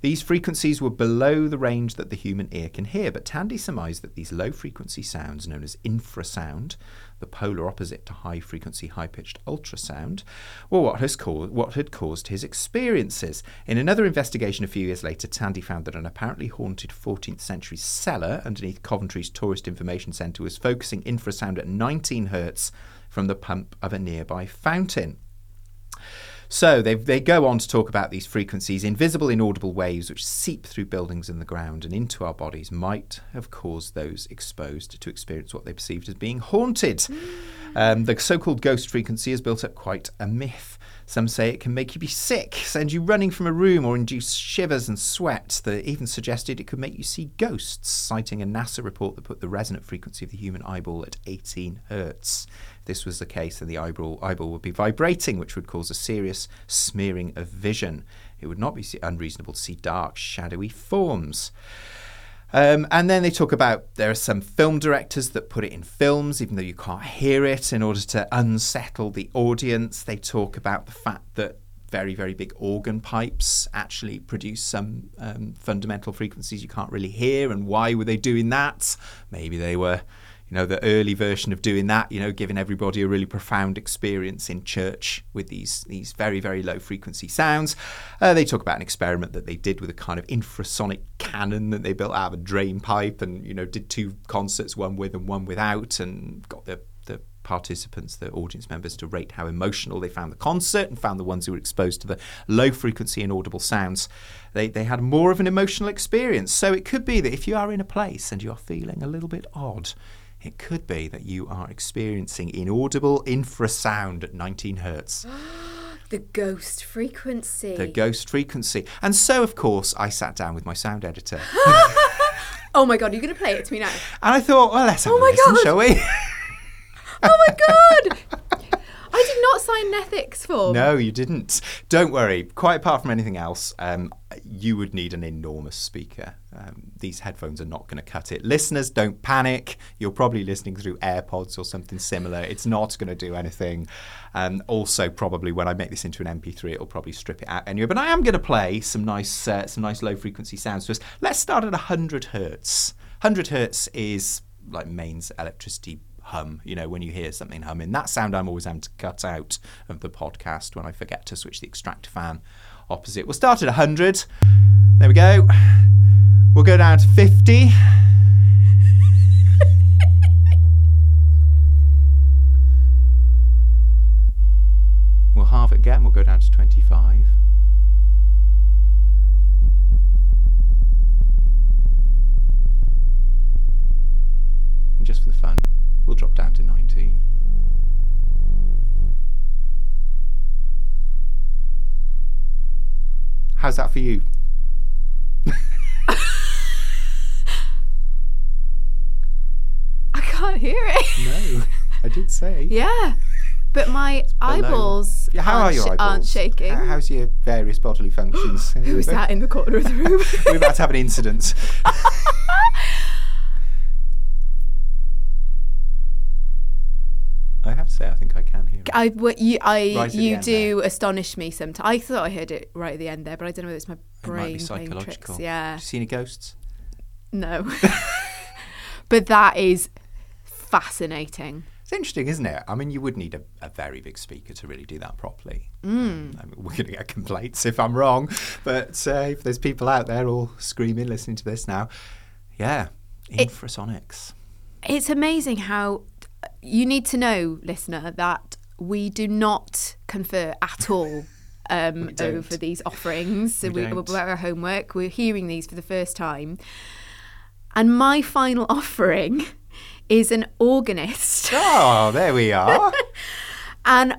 These frequencies were below the range that the human ear can hear, but Tandy surmised that these low frequency sounds, known as infrasound, the polar opposite to high frequency, high pitched ultrasound, were what, has caused, what had caused his experiences. In another investigation a few years later, Tandy found that an apparently haunted 14th century cellar underneath Coventry's Tourist Information Centre was focusing infrasound at 19 hertz from the pump of a nearby fountain. So they, they go on to talk about these frequencies, invisible inaudible waves which seep through buildings and the ground and into our bodies might have caused those exposed to experience what they perceived as being haunted. Um, the so called ghost frequency has built up quite a myth. Some say it can make you be sick, send you running from a room, or induce shivers and sweat. They even suggested it could make you see ghosts, citing a NASA report that put the resonant frequency of the human eyeball at 18 hertz. If this was the case, then the eyeball, eyeball would be vibrating, which would cause a serious smearing of vision. It would not be unreasonable to see dark, shadowy forms. Um, and then they talk about there are some film directors that put it in films, even though you can't hear it, in order to unsettle the audience. They talk about the fact that very, very big organ pipes actually produce some um, fundamental frequencies you can't really hear. And why were they doing that? Maybe they were you know, the early version of doing that, you know, giving everybody a really profound experience in church with these these very very low frequency sounds. Uh, they talk about an experiment that they did with a kind of infrasonic cannon that they built out of a drain pipe, and you know, did two concerts, one with and one without, and got the the participants, the audience members, to rate how emotional they found the concert and found the ones who were exposed to the low frequency inaudible sounds. They, they had more of an emotional experience. So it could be that if you are in a place and you're feeling a little bit odd, it could be that you are experiencing inaudible infrasound at 19 hertz, The ghost frequency. the ghost frequency. And so, of course, I sat down with my sound editor oh my god, you're going to play it to me now. and I thought, well, let's have Oh a my listen, God. shall we? Oh my god! I did not sign an ethics form. No, you didn't. Don't worry. Quite apart from anything else, um, you would need an enormous speaker. Um, these headphones are not going to cut it. Listeners, don't panic. You're probably listening through AirPods or something similar. It's not going to do anything. Um, also, probably when I make this into an MP3, it'll probably strip it out anyway. But I am going to play some nice, uh, some nice low frequency sounds to us. Let's start at 100 hertz. 100 hertz is like mains electricity hum, you know, when you hear something humming. That sound I'm always having to cut out of the podcast when I forget to switch the extract fan opposite. We'll start at 100. There we go. We'll go down to 50. we'll halve it again. We'll go down to 25. How's that for you? I can't hear it. No, I did say. yeah, but my eyeballs Yeah, how aren't, are your eyeballs? aren't shaking. How- How's your various bodily functions? Who's that in the corner of the room? We're about to have an incident. Have to say, I think I can hear it. I, what you, I, Right you do astonish me sometimes. I thought I heard it right at the end there, but I don't know whether it's my It brain be playing psychological. tricks. Yeah, Have you seen any ghosts? no. but that is fascinating. It's interesting, isn't it? I mean, you would need a, a very big speaker to really do that properly. Mm. I mean, we're going to get complaints if I'm wrong, but uh, if there's people out there all screaming listening to this now, yeah, It- infrasonics. It's amazing how you need to know, listener, that we do not confer at all um, over these offerings. We we, don't. we're our homework. We're hearing these for the first time. And my final offering is an organist. Oh, there we are. And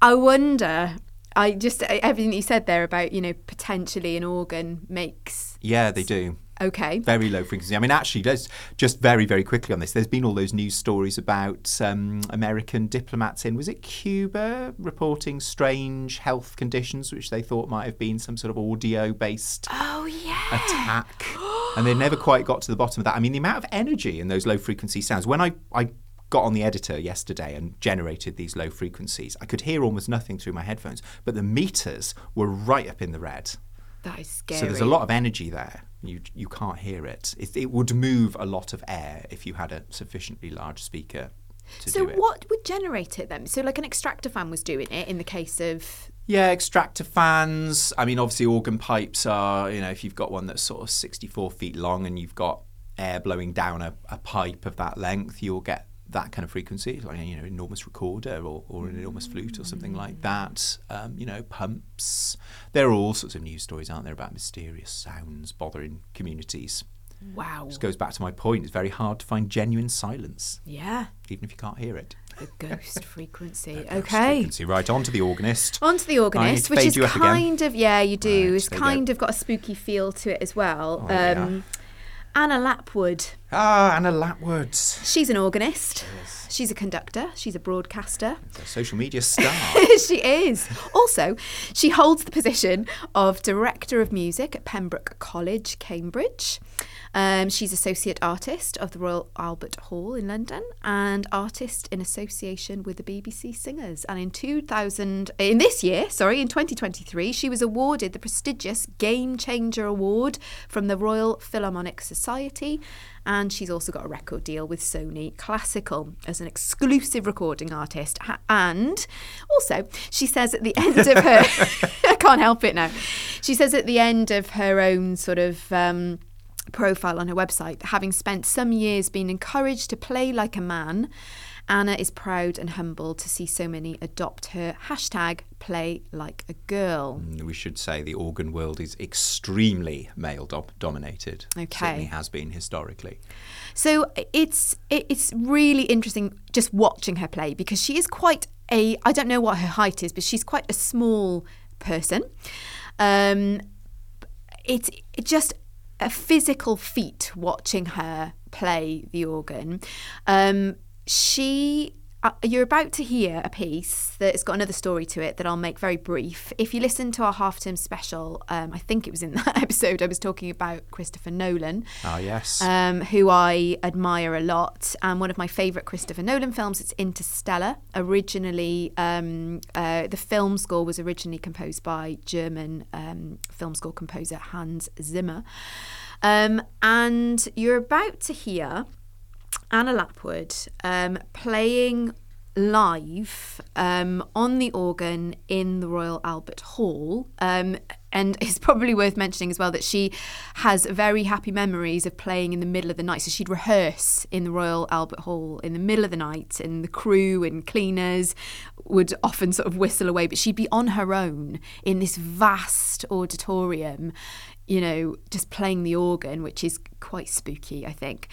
I wonder, I just, everything you said there about, you know, potentially an organ makes yeah, they do. Okay. Very low frequency. I mean, actually, let's just very, very quickly on this. There's been all those news stories about um, American diplomats in, was it Cuba, reporting strange health conditions, which they thought might have been some sort of audio based Oh, yeah. attack. and they never quite got to the bottom of that. I mean, the amount of energy in those low frequency sounds. When I, I got on the editor yesterday and generated these low frequencies, I could hear almost nothing through my headphones, but the meters were right up in the red. That is scary. So there's a lot of energy there. You you can't hear it. it. It would move a lot of air if you had a sufficiently large speaker to So do it. what would generate it then? So like an extractor fan was doing it in the case of Yeah, extractor fans. I mean, obviously, organ pipes are, you know, if you've got one that's sort of 64 feet long and you've got air blowing down a, a pipe of that length, you'll get that kind of frequency, like, you know, enormous recorder or, or an enormous flute or something like that. Um, you know, pumps. There are all sorts of news stories, aren't there, about mysterious sounds bothering communities. wow. This goes back to my point. It's very hard to find genuine silence, Yeah, even if you can't hear it. the ghost frequency. Ghost okay. frequency. Right, on to the organist. On to the organist, which is kind of yeah, you do. Right, it's kind of got a spooky feel to it as well. Oh, um, Anna Lapwood. Ah, Anna Lapwood. She's an organist. She's a conductor. She's a broadcaster. A social media star. she is. Also, she holds the position of Director of Music at Pembroke College, Cambridge. Um, she's Associate Artist of the Royal Albert Hall in London and Artist in Association with the BBC Singers. And in 2000, in this year, sorry, in 2023, she was awarded the prestigious Game Changer Award from the Royal Philharmonic Society. And she's also got a record deal with Sony Classical as an exclusive recording artist. And also, she says at the end of her, I can't help it now. She says at the end of her own sort of um, profile on her website having spent some years being encouraged to play like a man, Anna is proud and humbled to see so many adopt her hashtag play like a girl. Mm, we should say the organ world is extremely male dom- dominated. Okay. Certainly has been historically. So it's it's really interesting just watching her play because she is quite a I don't know what her height is, but she's quite a small person. Um, it's it just a physical feat watching her play the organ. Um, she. You're about to hear a piece that's got another story to it that I'll make very brief. If you listen to our half term special, um, I think it was in that episode, I was talking about Christopher Nolan Ah, yes. um, who I admire a lot. And one of my favourite Christopher Nolan films, it's Interstellar. Originally, um, uh, the film score was originally composed by German um, film score composer Hans Zimmer. Um, and you're about to hear Anna Lapwood um, playing live um, on the organ in the Royal Albert Hall. Um, and it's probably worth mentioning as well that she has very happy memories of playing in the middle of the night. So she'd rehearse in the Royal Albert Hall in the middle of the night, and the crew and cleaners would often sort of whistle away, but she'd be on her own in this vast auditorium you know, just playing the organ, which is quite spooky, I think.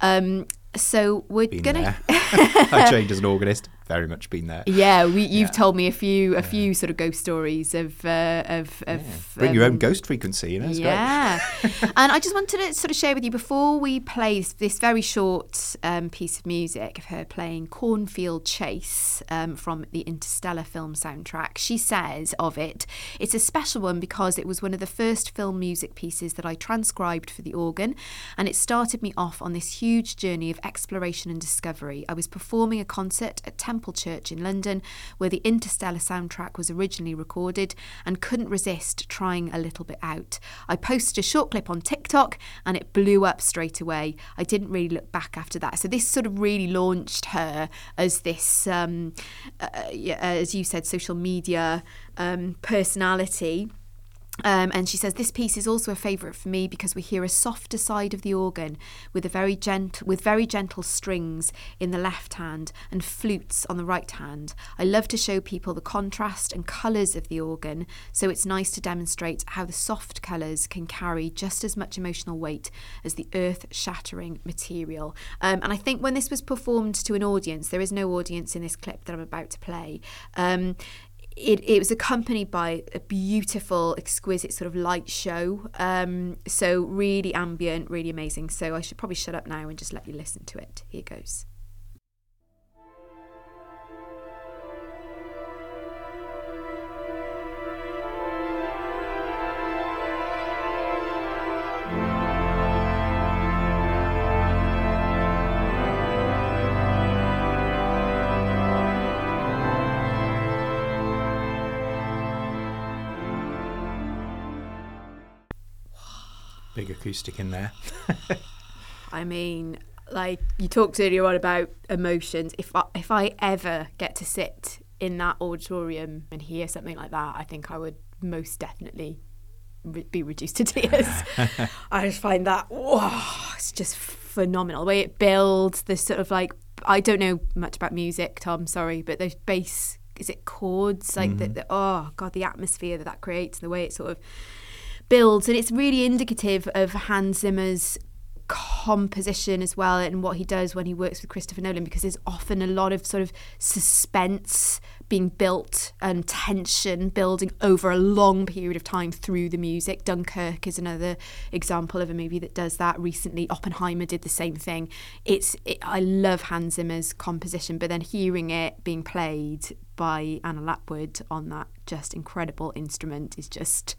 Um, so we're Been gonna. I trained as an organist. Very much been there. Yeah, we, you've Yeah. told me a few a few sort of ghost stories of uh, of, of Bring your own um, ghost frequency, you know. Yeah. and I just wanted to sort of share with you before we play this, this very short um, piece of music of her playing Cornfield Chase um, from the Interstellar film soundtrack. She says of it, it's a special one because it was one of the first film music pieces that I transcribed for the organ, and it started me off on this huge journey of exploration and discovery. I was performing a concert at Temple Church in London where the Interstellar soundtrack was originally recorded and couldn't resist trying a little bit out. I posted a short clip on TikTok and it blew up straight away. I didn't really look back after that. So this sort of really launched her as this, um, uh, as you said, social media um, personality. Um, and she says this piece is also a favourite for me because we hear a softer side of the organ with a very gent- with very gentle strings in the left hand and flutes on the right hand. I love to show people the contrast and colours of the organ, so it's nice to demonstrate how the soft colours can carry just as much emotional weight as the earth-shattering material. Um, and I think when this was performed to an audience, there is no audience in this clip that I'm about to play. Um, it, it was accompanied by a beautiful, exquisite sort of light show. Um, so really ambient, really amazing. So I should probably shut up now and just let you listen to it. Here goes. Big acoustic in there. I mean, like you talked earlier on about emotions. If I, if I ever get to sit in that auditorium and hear something like that, I think I would most definitely re- be reduced to tears. I just find that wow, it's just phenomenal. The way it builds, the sort of like I don't know much about music, Tom. Sorry, but those bass is it chords like the, mm-hmm. the oh god the atmosphere that that creates and the way it sort of builds and it's really indicative of Hans Zimmer's composition as well and what he does when he works with Christopher Nolan because there's often a lot of sort of suspense being built and tension building over a long period of time through the music. Dunkirk is another example of a movie that does that. Recently, Oppenheimer did the same thing. It's it, I love Hans Zimmer's composition, but then hearing it being played by Anna Lapwood on that just incredible instrument is just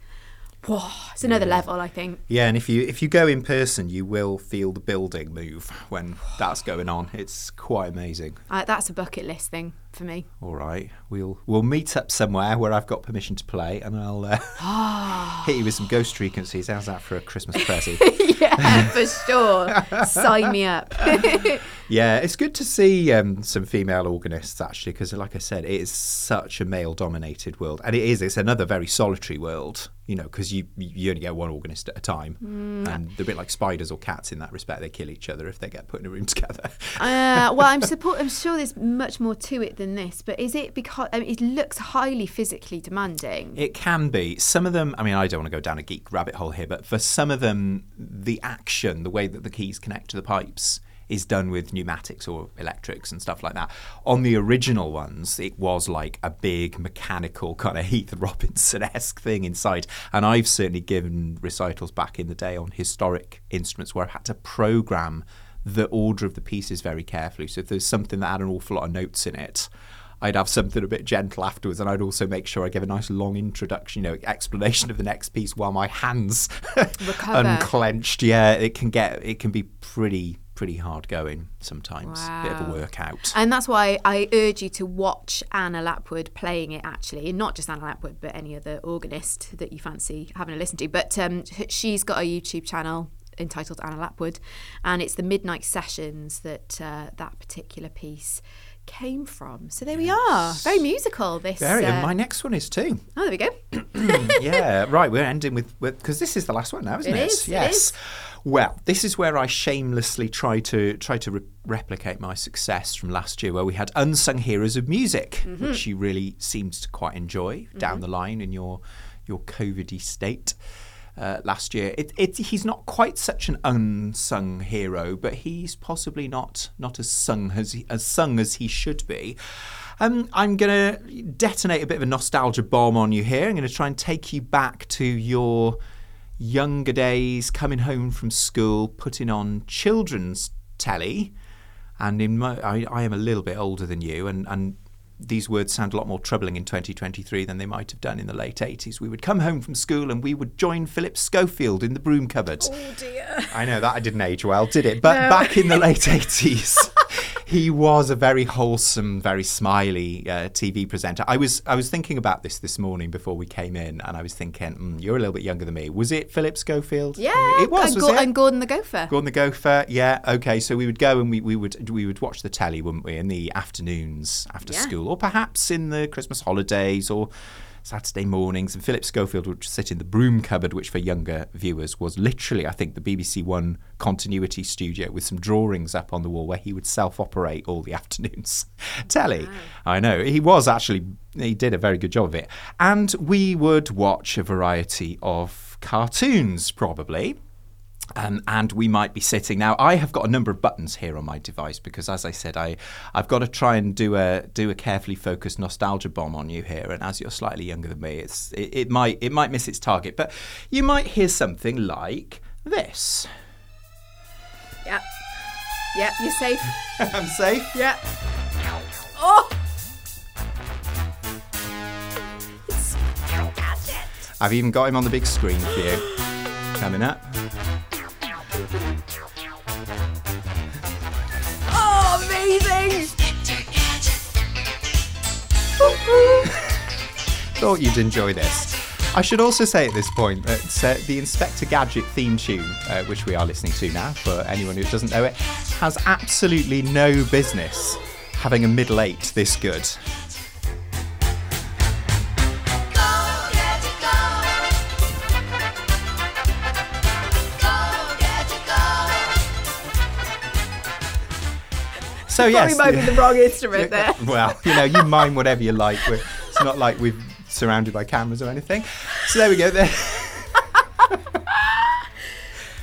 whoa, it's another level, I think. Yeah, and if you if you go in person, you will feel the building move when that's going on. It's quite amazing. Uh, that's a bucket list thing for me. All right, we'll we'll meet up somewhere where I've got permission to play, and I'll uh, hit you with some ghost frequencies. How's that for a Christmas present? yeah, for sure. Sign me up. yeah, it's good to see um, some female organists actually, because like I said, it is such a male-dominated world, and it is. It's another very solitary world, you know, because you you only get one organist at a time, and they're a bit like spiders or cats in that respect. They kill each other if they get put in a room together. Uh, well, I'm support. I'm sure there's much more to it than this, but is it because I mean, it looks highly physically demanding? It can be. Some of them, I mean, I don't want to go down a geek rabbit hole here, but for some of them, the action, the way that the keys connect to the pipes, is done with pneumatics or electrics and stuff like that. On the original ones, it was like a big mechanical kind of Heath Robinson esque thing inside. And I've certainly given recitals back in the day on historic instruments where I've had to program the order of the pieces very carefully. So if there's something that had an awful lot of notes in it, I'd have something a bit gentle afterwards, and I'd also make sure I give a nice long introduction, you know, explanation of the next piece while my hands unclenched. Yeah, it can get it can be pretty pretty hard going sometimes. Bit of a workout. And that's why I urge you to watch Anna Lapwood playing it actually, and not just Anna Lapwood, but any other organist that you fancy having a listen to. But um, she's got a YouTube channel entitled Anna Lapwood, and it's the Midnight Sessions that uh, that particular piece came from. So there we are, very musical. This. Very, uh, and my next one is too. oh, there we go. yeah, right. We're ending with because this is the last one now, isn't It it? is, Yes. is. Well, this is where I shamelessly try to try to re- replicate my success from last year, where we had unsung heroes of music, Mm-hmm. which you really seemed to quite enjoy down the line in your your COVIDy state. Uh, last year. It, it, he's not quite such an unsung hero, but he's possibly not not as sung as he, as sung as he should be. Um, I'm going to detonate a bit of a nostalgia bomb on you here. I'm going to try and take you back to your younger days, coming home from school, putting on children's telly. And in my, I, I am a little bit older than you, and, and these words sound a lot more troubling in 2023 than they might have done in the late 80s. We would come home from school and we would join Philip Schofield in the broom cupboard. Oh dear. I know that I didn't age well, did it? But No. back in the late 80s, he was a very wholesome, very smiley uh, TV presenter. I was I was thinking about this this morning before we came in, and I was thinking, mm, you're a little bit younger than me. Was it Philip Schofield? Yeah, it was. and, was Go- it? and Gordon the Gopher. Gordon the Gopher, yeah, okay. So we would go and we, we would we would watch the telly, wouldn't we, in the afternoons after Yeah. school, or perhaps in the Christmas holidays or Saturday mornings. And Philip Schofield would sit in the broom cupboard, which for younger viewers was literally, I think, the BBC One continuity studio with some drawings up on the wall where he would self-operate all the afternoons telly. I know he was actually he did a very good job of it, and we would watch a variety of cartoons probably. Um, and we might be sitting now. I have got a number of buttons here on my device because, as I said, I I've got to try and do a do a carefully focused nostalgia bomb on you here. And as you're slightly younger than me, it's it, it might it might miss its target. But you might hear something like this. Yeah. Yeah, you're safe. I'm safe. Yeah. Oh! I've even got him on the big screen for you. Coming up. Oh, amazing! Thought you'd enjoy this. I should also say at this point that uh, the Inspector Gadget theme tune, uh, which we are listening to now, for anyone who doesn't know it, has absolutely no business having a middle eight this good. So yes, Probably miming the wrong instrument there. well, you know, you mime whatever you like. We're, it's not like we're surrounded by cameras or anything. So there we go. There.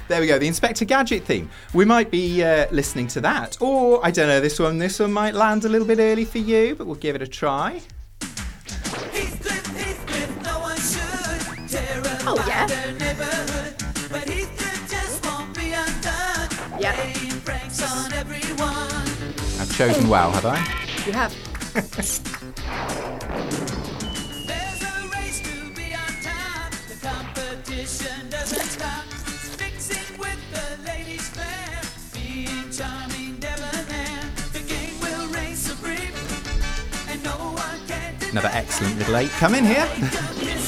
There we go, the Inspector Gadget theme. We might be uh, listening to that, or I don't know. This one, this one might land a little bit early for you, but we'll give it a try. Supreme. And no one can deny Another excellent little eight. Come in here.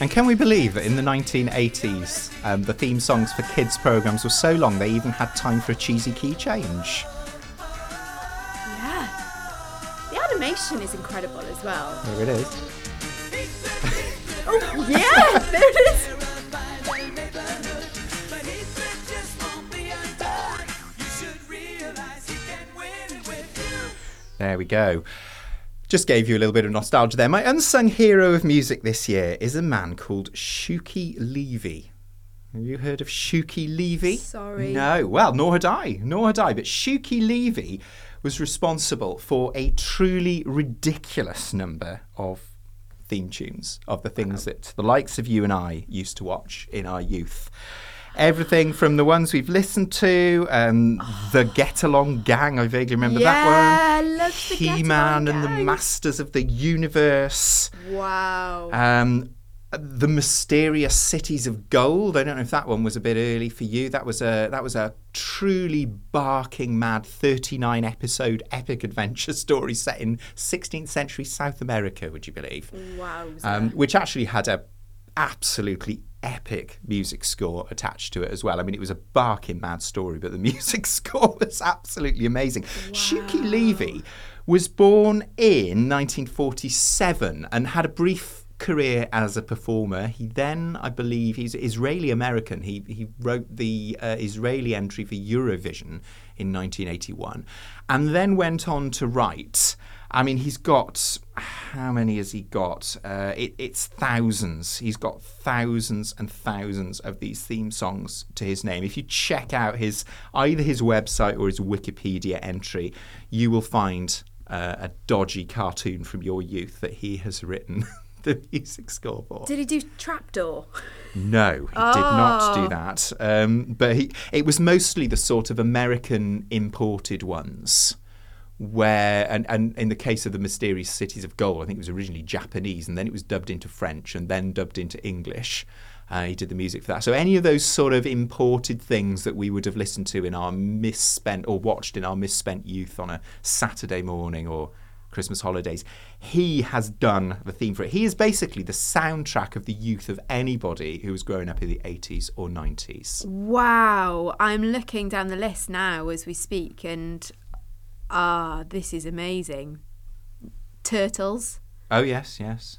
And can we believe that in the 1980s, um, the theme songs for kids' programs were so long they even had time for a cheesy key change? Yeah. The animation is incredible as well. There it is. Oh, yeah! There it is. But Heathcliff just won't be undone. You should realize he can win it with you. There we go. Just gave you a little bit of nostalgia there. My unsung hero of music this year is a man called Shuki Levy. Have you heard of Shuki Levy? Sorry. No. Well, nor had I. Nor had I. But Shuki Levy was responsible for a truly ridiculous number of theme tunes of the things that the likes of you and I used to watch in our youth. Everything from the ones we've listened to, um, the Get Along Gang, I vaguely remember that one. Yeah, love the Get He Man and the Masters of the Universe. Wow. Um, the Mysterious Cities of Gold. I don't know if that one was a bit early for you. That was a that was a truly barking mad 39 episode epic adventure story set in 16th century South America. Would you believe? wow. um, which actually had a absolutely epic music score attached to it as well. I mean, it was a barking mad story, but the music score was absolutely amazing. Shuki Levy was born in 1947 and had a brief career as a performer. He then, I believe, he's Israeli American. He he wrote the uh, Israeli entry for Eurovision in 1981, and then went on to write. I mean, he's got how many has he got? Uh, it, it's thousands. He's got thousands and thousands of these theme songs to his name. If you check out his either his website or his Wikipedia entry, you will find uh, a dodgy cartoon from your youth that he has written the music score for. Did he do Trapdoor? No, he did not do that. Um, but he, it was mostly the sort of American imported ones. Where and, and in the case of the mysterious cities of gold, I think it was originally Japanese, and then it was dubbed into French, and then dubbed into English. Uh, he did the music for that. So any of those sort of imported things that we would have listened to in our misspent or watched in our misspent youth on a Saturday morning or Christmas holidays, he has done the theme for it. He is basically the soundtrack of the youth of anybody who was growing up in the 80s or 90s. Wow, I'm looking down the list now as we speak, and ah, this is amazing. Turtles. Oh yes, yes.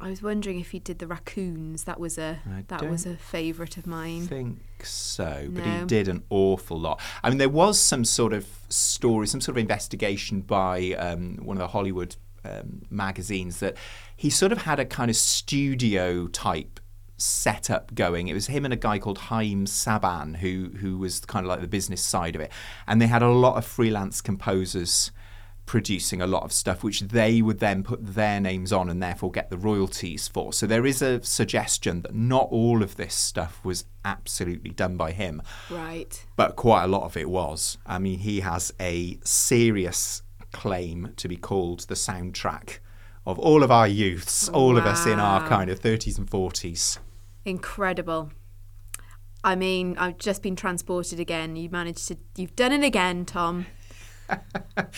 I was wondering if he did the raccoons. That was a I that was a favourite of mine. I think so, but he did an awful lot. I mean, there was some sort of story, some sort of investigation by um, one of the Hollywood um, magazines that he sort of had a kind of studio type setup going. It was him and a guy called Haim Saban who who was kind of like the business side of it, and they had a lot of freelance composers producing a lot of stuff which they would then put their names on and therefore get the royalties for. So there is a suggestion that not all of this stuff was absolutely done by him, Right. but quite a lot of it was. I mean, he has a serious claim to be called the soundtrack of all of our youths, all of us in our kind of 30s and 40s. Incredible. I mean, I've just been transported again. You managed to. You've done it again, Tom.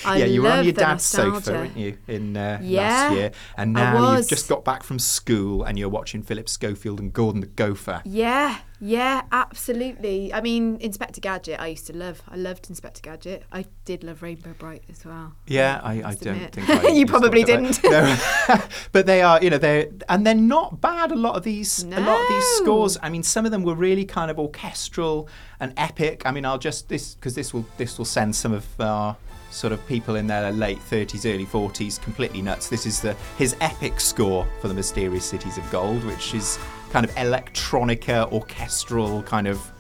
Yeah, you were on your dad's sofa, weren't you, in uh, Yeah, last year? And now you've just got back from school and you're watching Philip Schofield and Gordon the Gopher. Yeah, yeah, absolutely. I mean, Inspector Gadget, I used to love. I loved Inspector Gadget. I did love Rainbow Brite as well. Yeah, I, I must don't admit. think I You probably didn't. No. but they are, you know, they're and they're not bad. A lot of these, a lot of these scores. I mean, some of them were really kind of orchestral and epic. I mean, I'll just this because this will this will send some of our sort of people in their late 30s, early 40s completely nuts. This is the his epic score for the Mysterious Cities of Gold, which is kind of electronica, orchestral kind of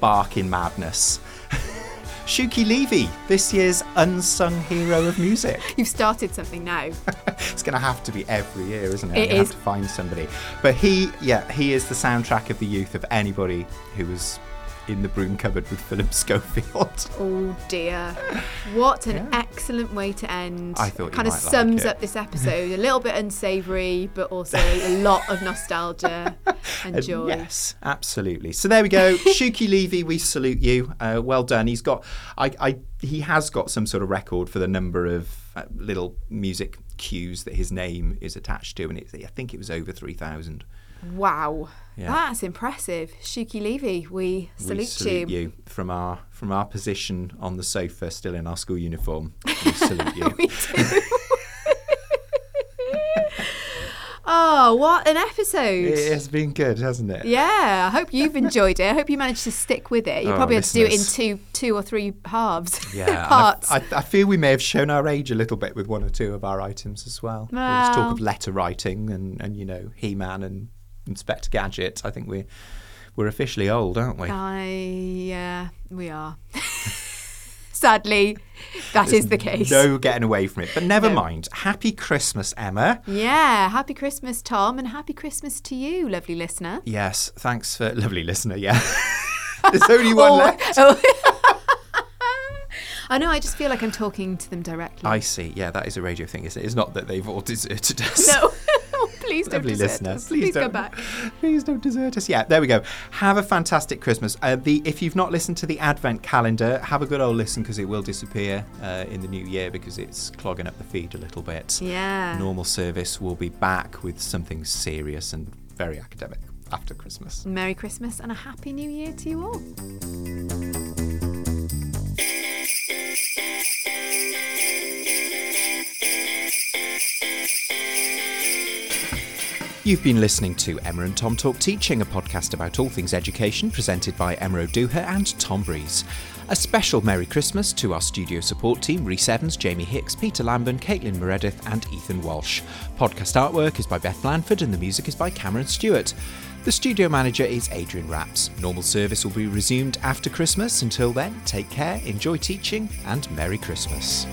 barking madness. Shuki Levy, this year's unsung hero of music. You've started something now. It's going to have to be every year, isn't it? It You have to find somebody. But he, yeah, he is the soundtrack of the youth of anybody who was in the broom cupboard with Philip Schofield. Oh dear. What an Yeah. excellent way to end. I thought kind of like sums it. up this episode. a little bit unsavoury, but also a lot of nostalgia and joy. yes, absolutely. So there we go. Shuki Levy, we salute you. Uh, well done. He's got, I, I, he has got some sort of record for the number of uh, little music cues that his name is attached to, and it, I think it was over three thousand. Wow. Yeah. That's impressive. Shuki Levy, we salute, we salute you. from our from our position on the sofa, still in our school uniform. We salute you. We do. oh, what an episode. it has been good, hasn't it? Yeah, I hope you've enjoyed it. I hope you managed to stick with it. You Oh, probably had to do it in two, two or three halves, Yeah, parts. I, I feel we may have shown our age a little bit with one or two of our items as well. All this talk of letter writing and, and you know He-Man and Inspector Gadget. I think we're we're officially old, aren't we? I yeah, we are. Sadly, that is the case. No getting away from it. But never No. mind. Happy Christmas, Emma. Yeah, happy Christmas, Tom, and happy Christmas to you, lovely listener. Yes, thanks for lovely listener. Yeah, there's only one Oh, left. oh. I know. I just feel like I'm talking to them directly. I see. Yeah, that is a radio thing, isn't it? It's not that they've all deserted us. no, please don't Lovely desert listener, us. please, Please don't, go back. Please don't desert us. Yeah, there we go. Have a fantastic Christmas. Uh, the if you've not listened to the Advent calendar, have a good old listen because it will disappear uh, in the new year because it's clogging up the feed a little bit. Yeah. Normal service will be back with something serious and very academic after Christmas. Merry Christmas and a happy New Year to you all. You've been listening to Emma and Tom Talk Teaching, a podcast about all things education, presented by Emma O'Dooher and Tom Breeze. A special Merry Christmas to our studio support team Rhys Evans, Jamie Hicks, Peter Lambon, Caitlin Meredith, and Ethan Walsh. Podcast artwork is by Beth Blanford, and the music is by Cameron Stewart. The studio manager is Adrian Rapps. Normal service will be resumed after Christmas. Until then, take care, enjoy teaching, and Merry Christmas.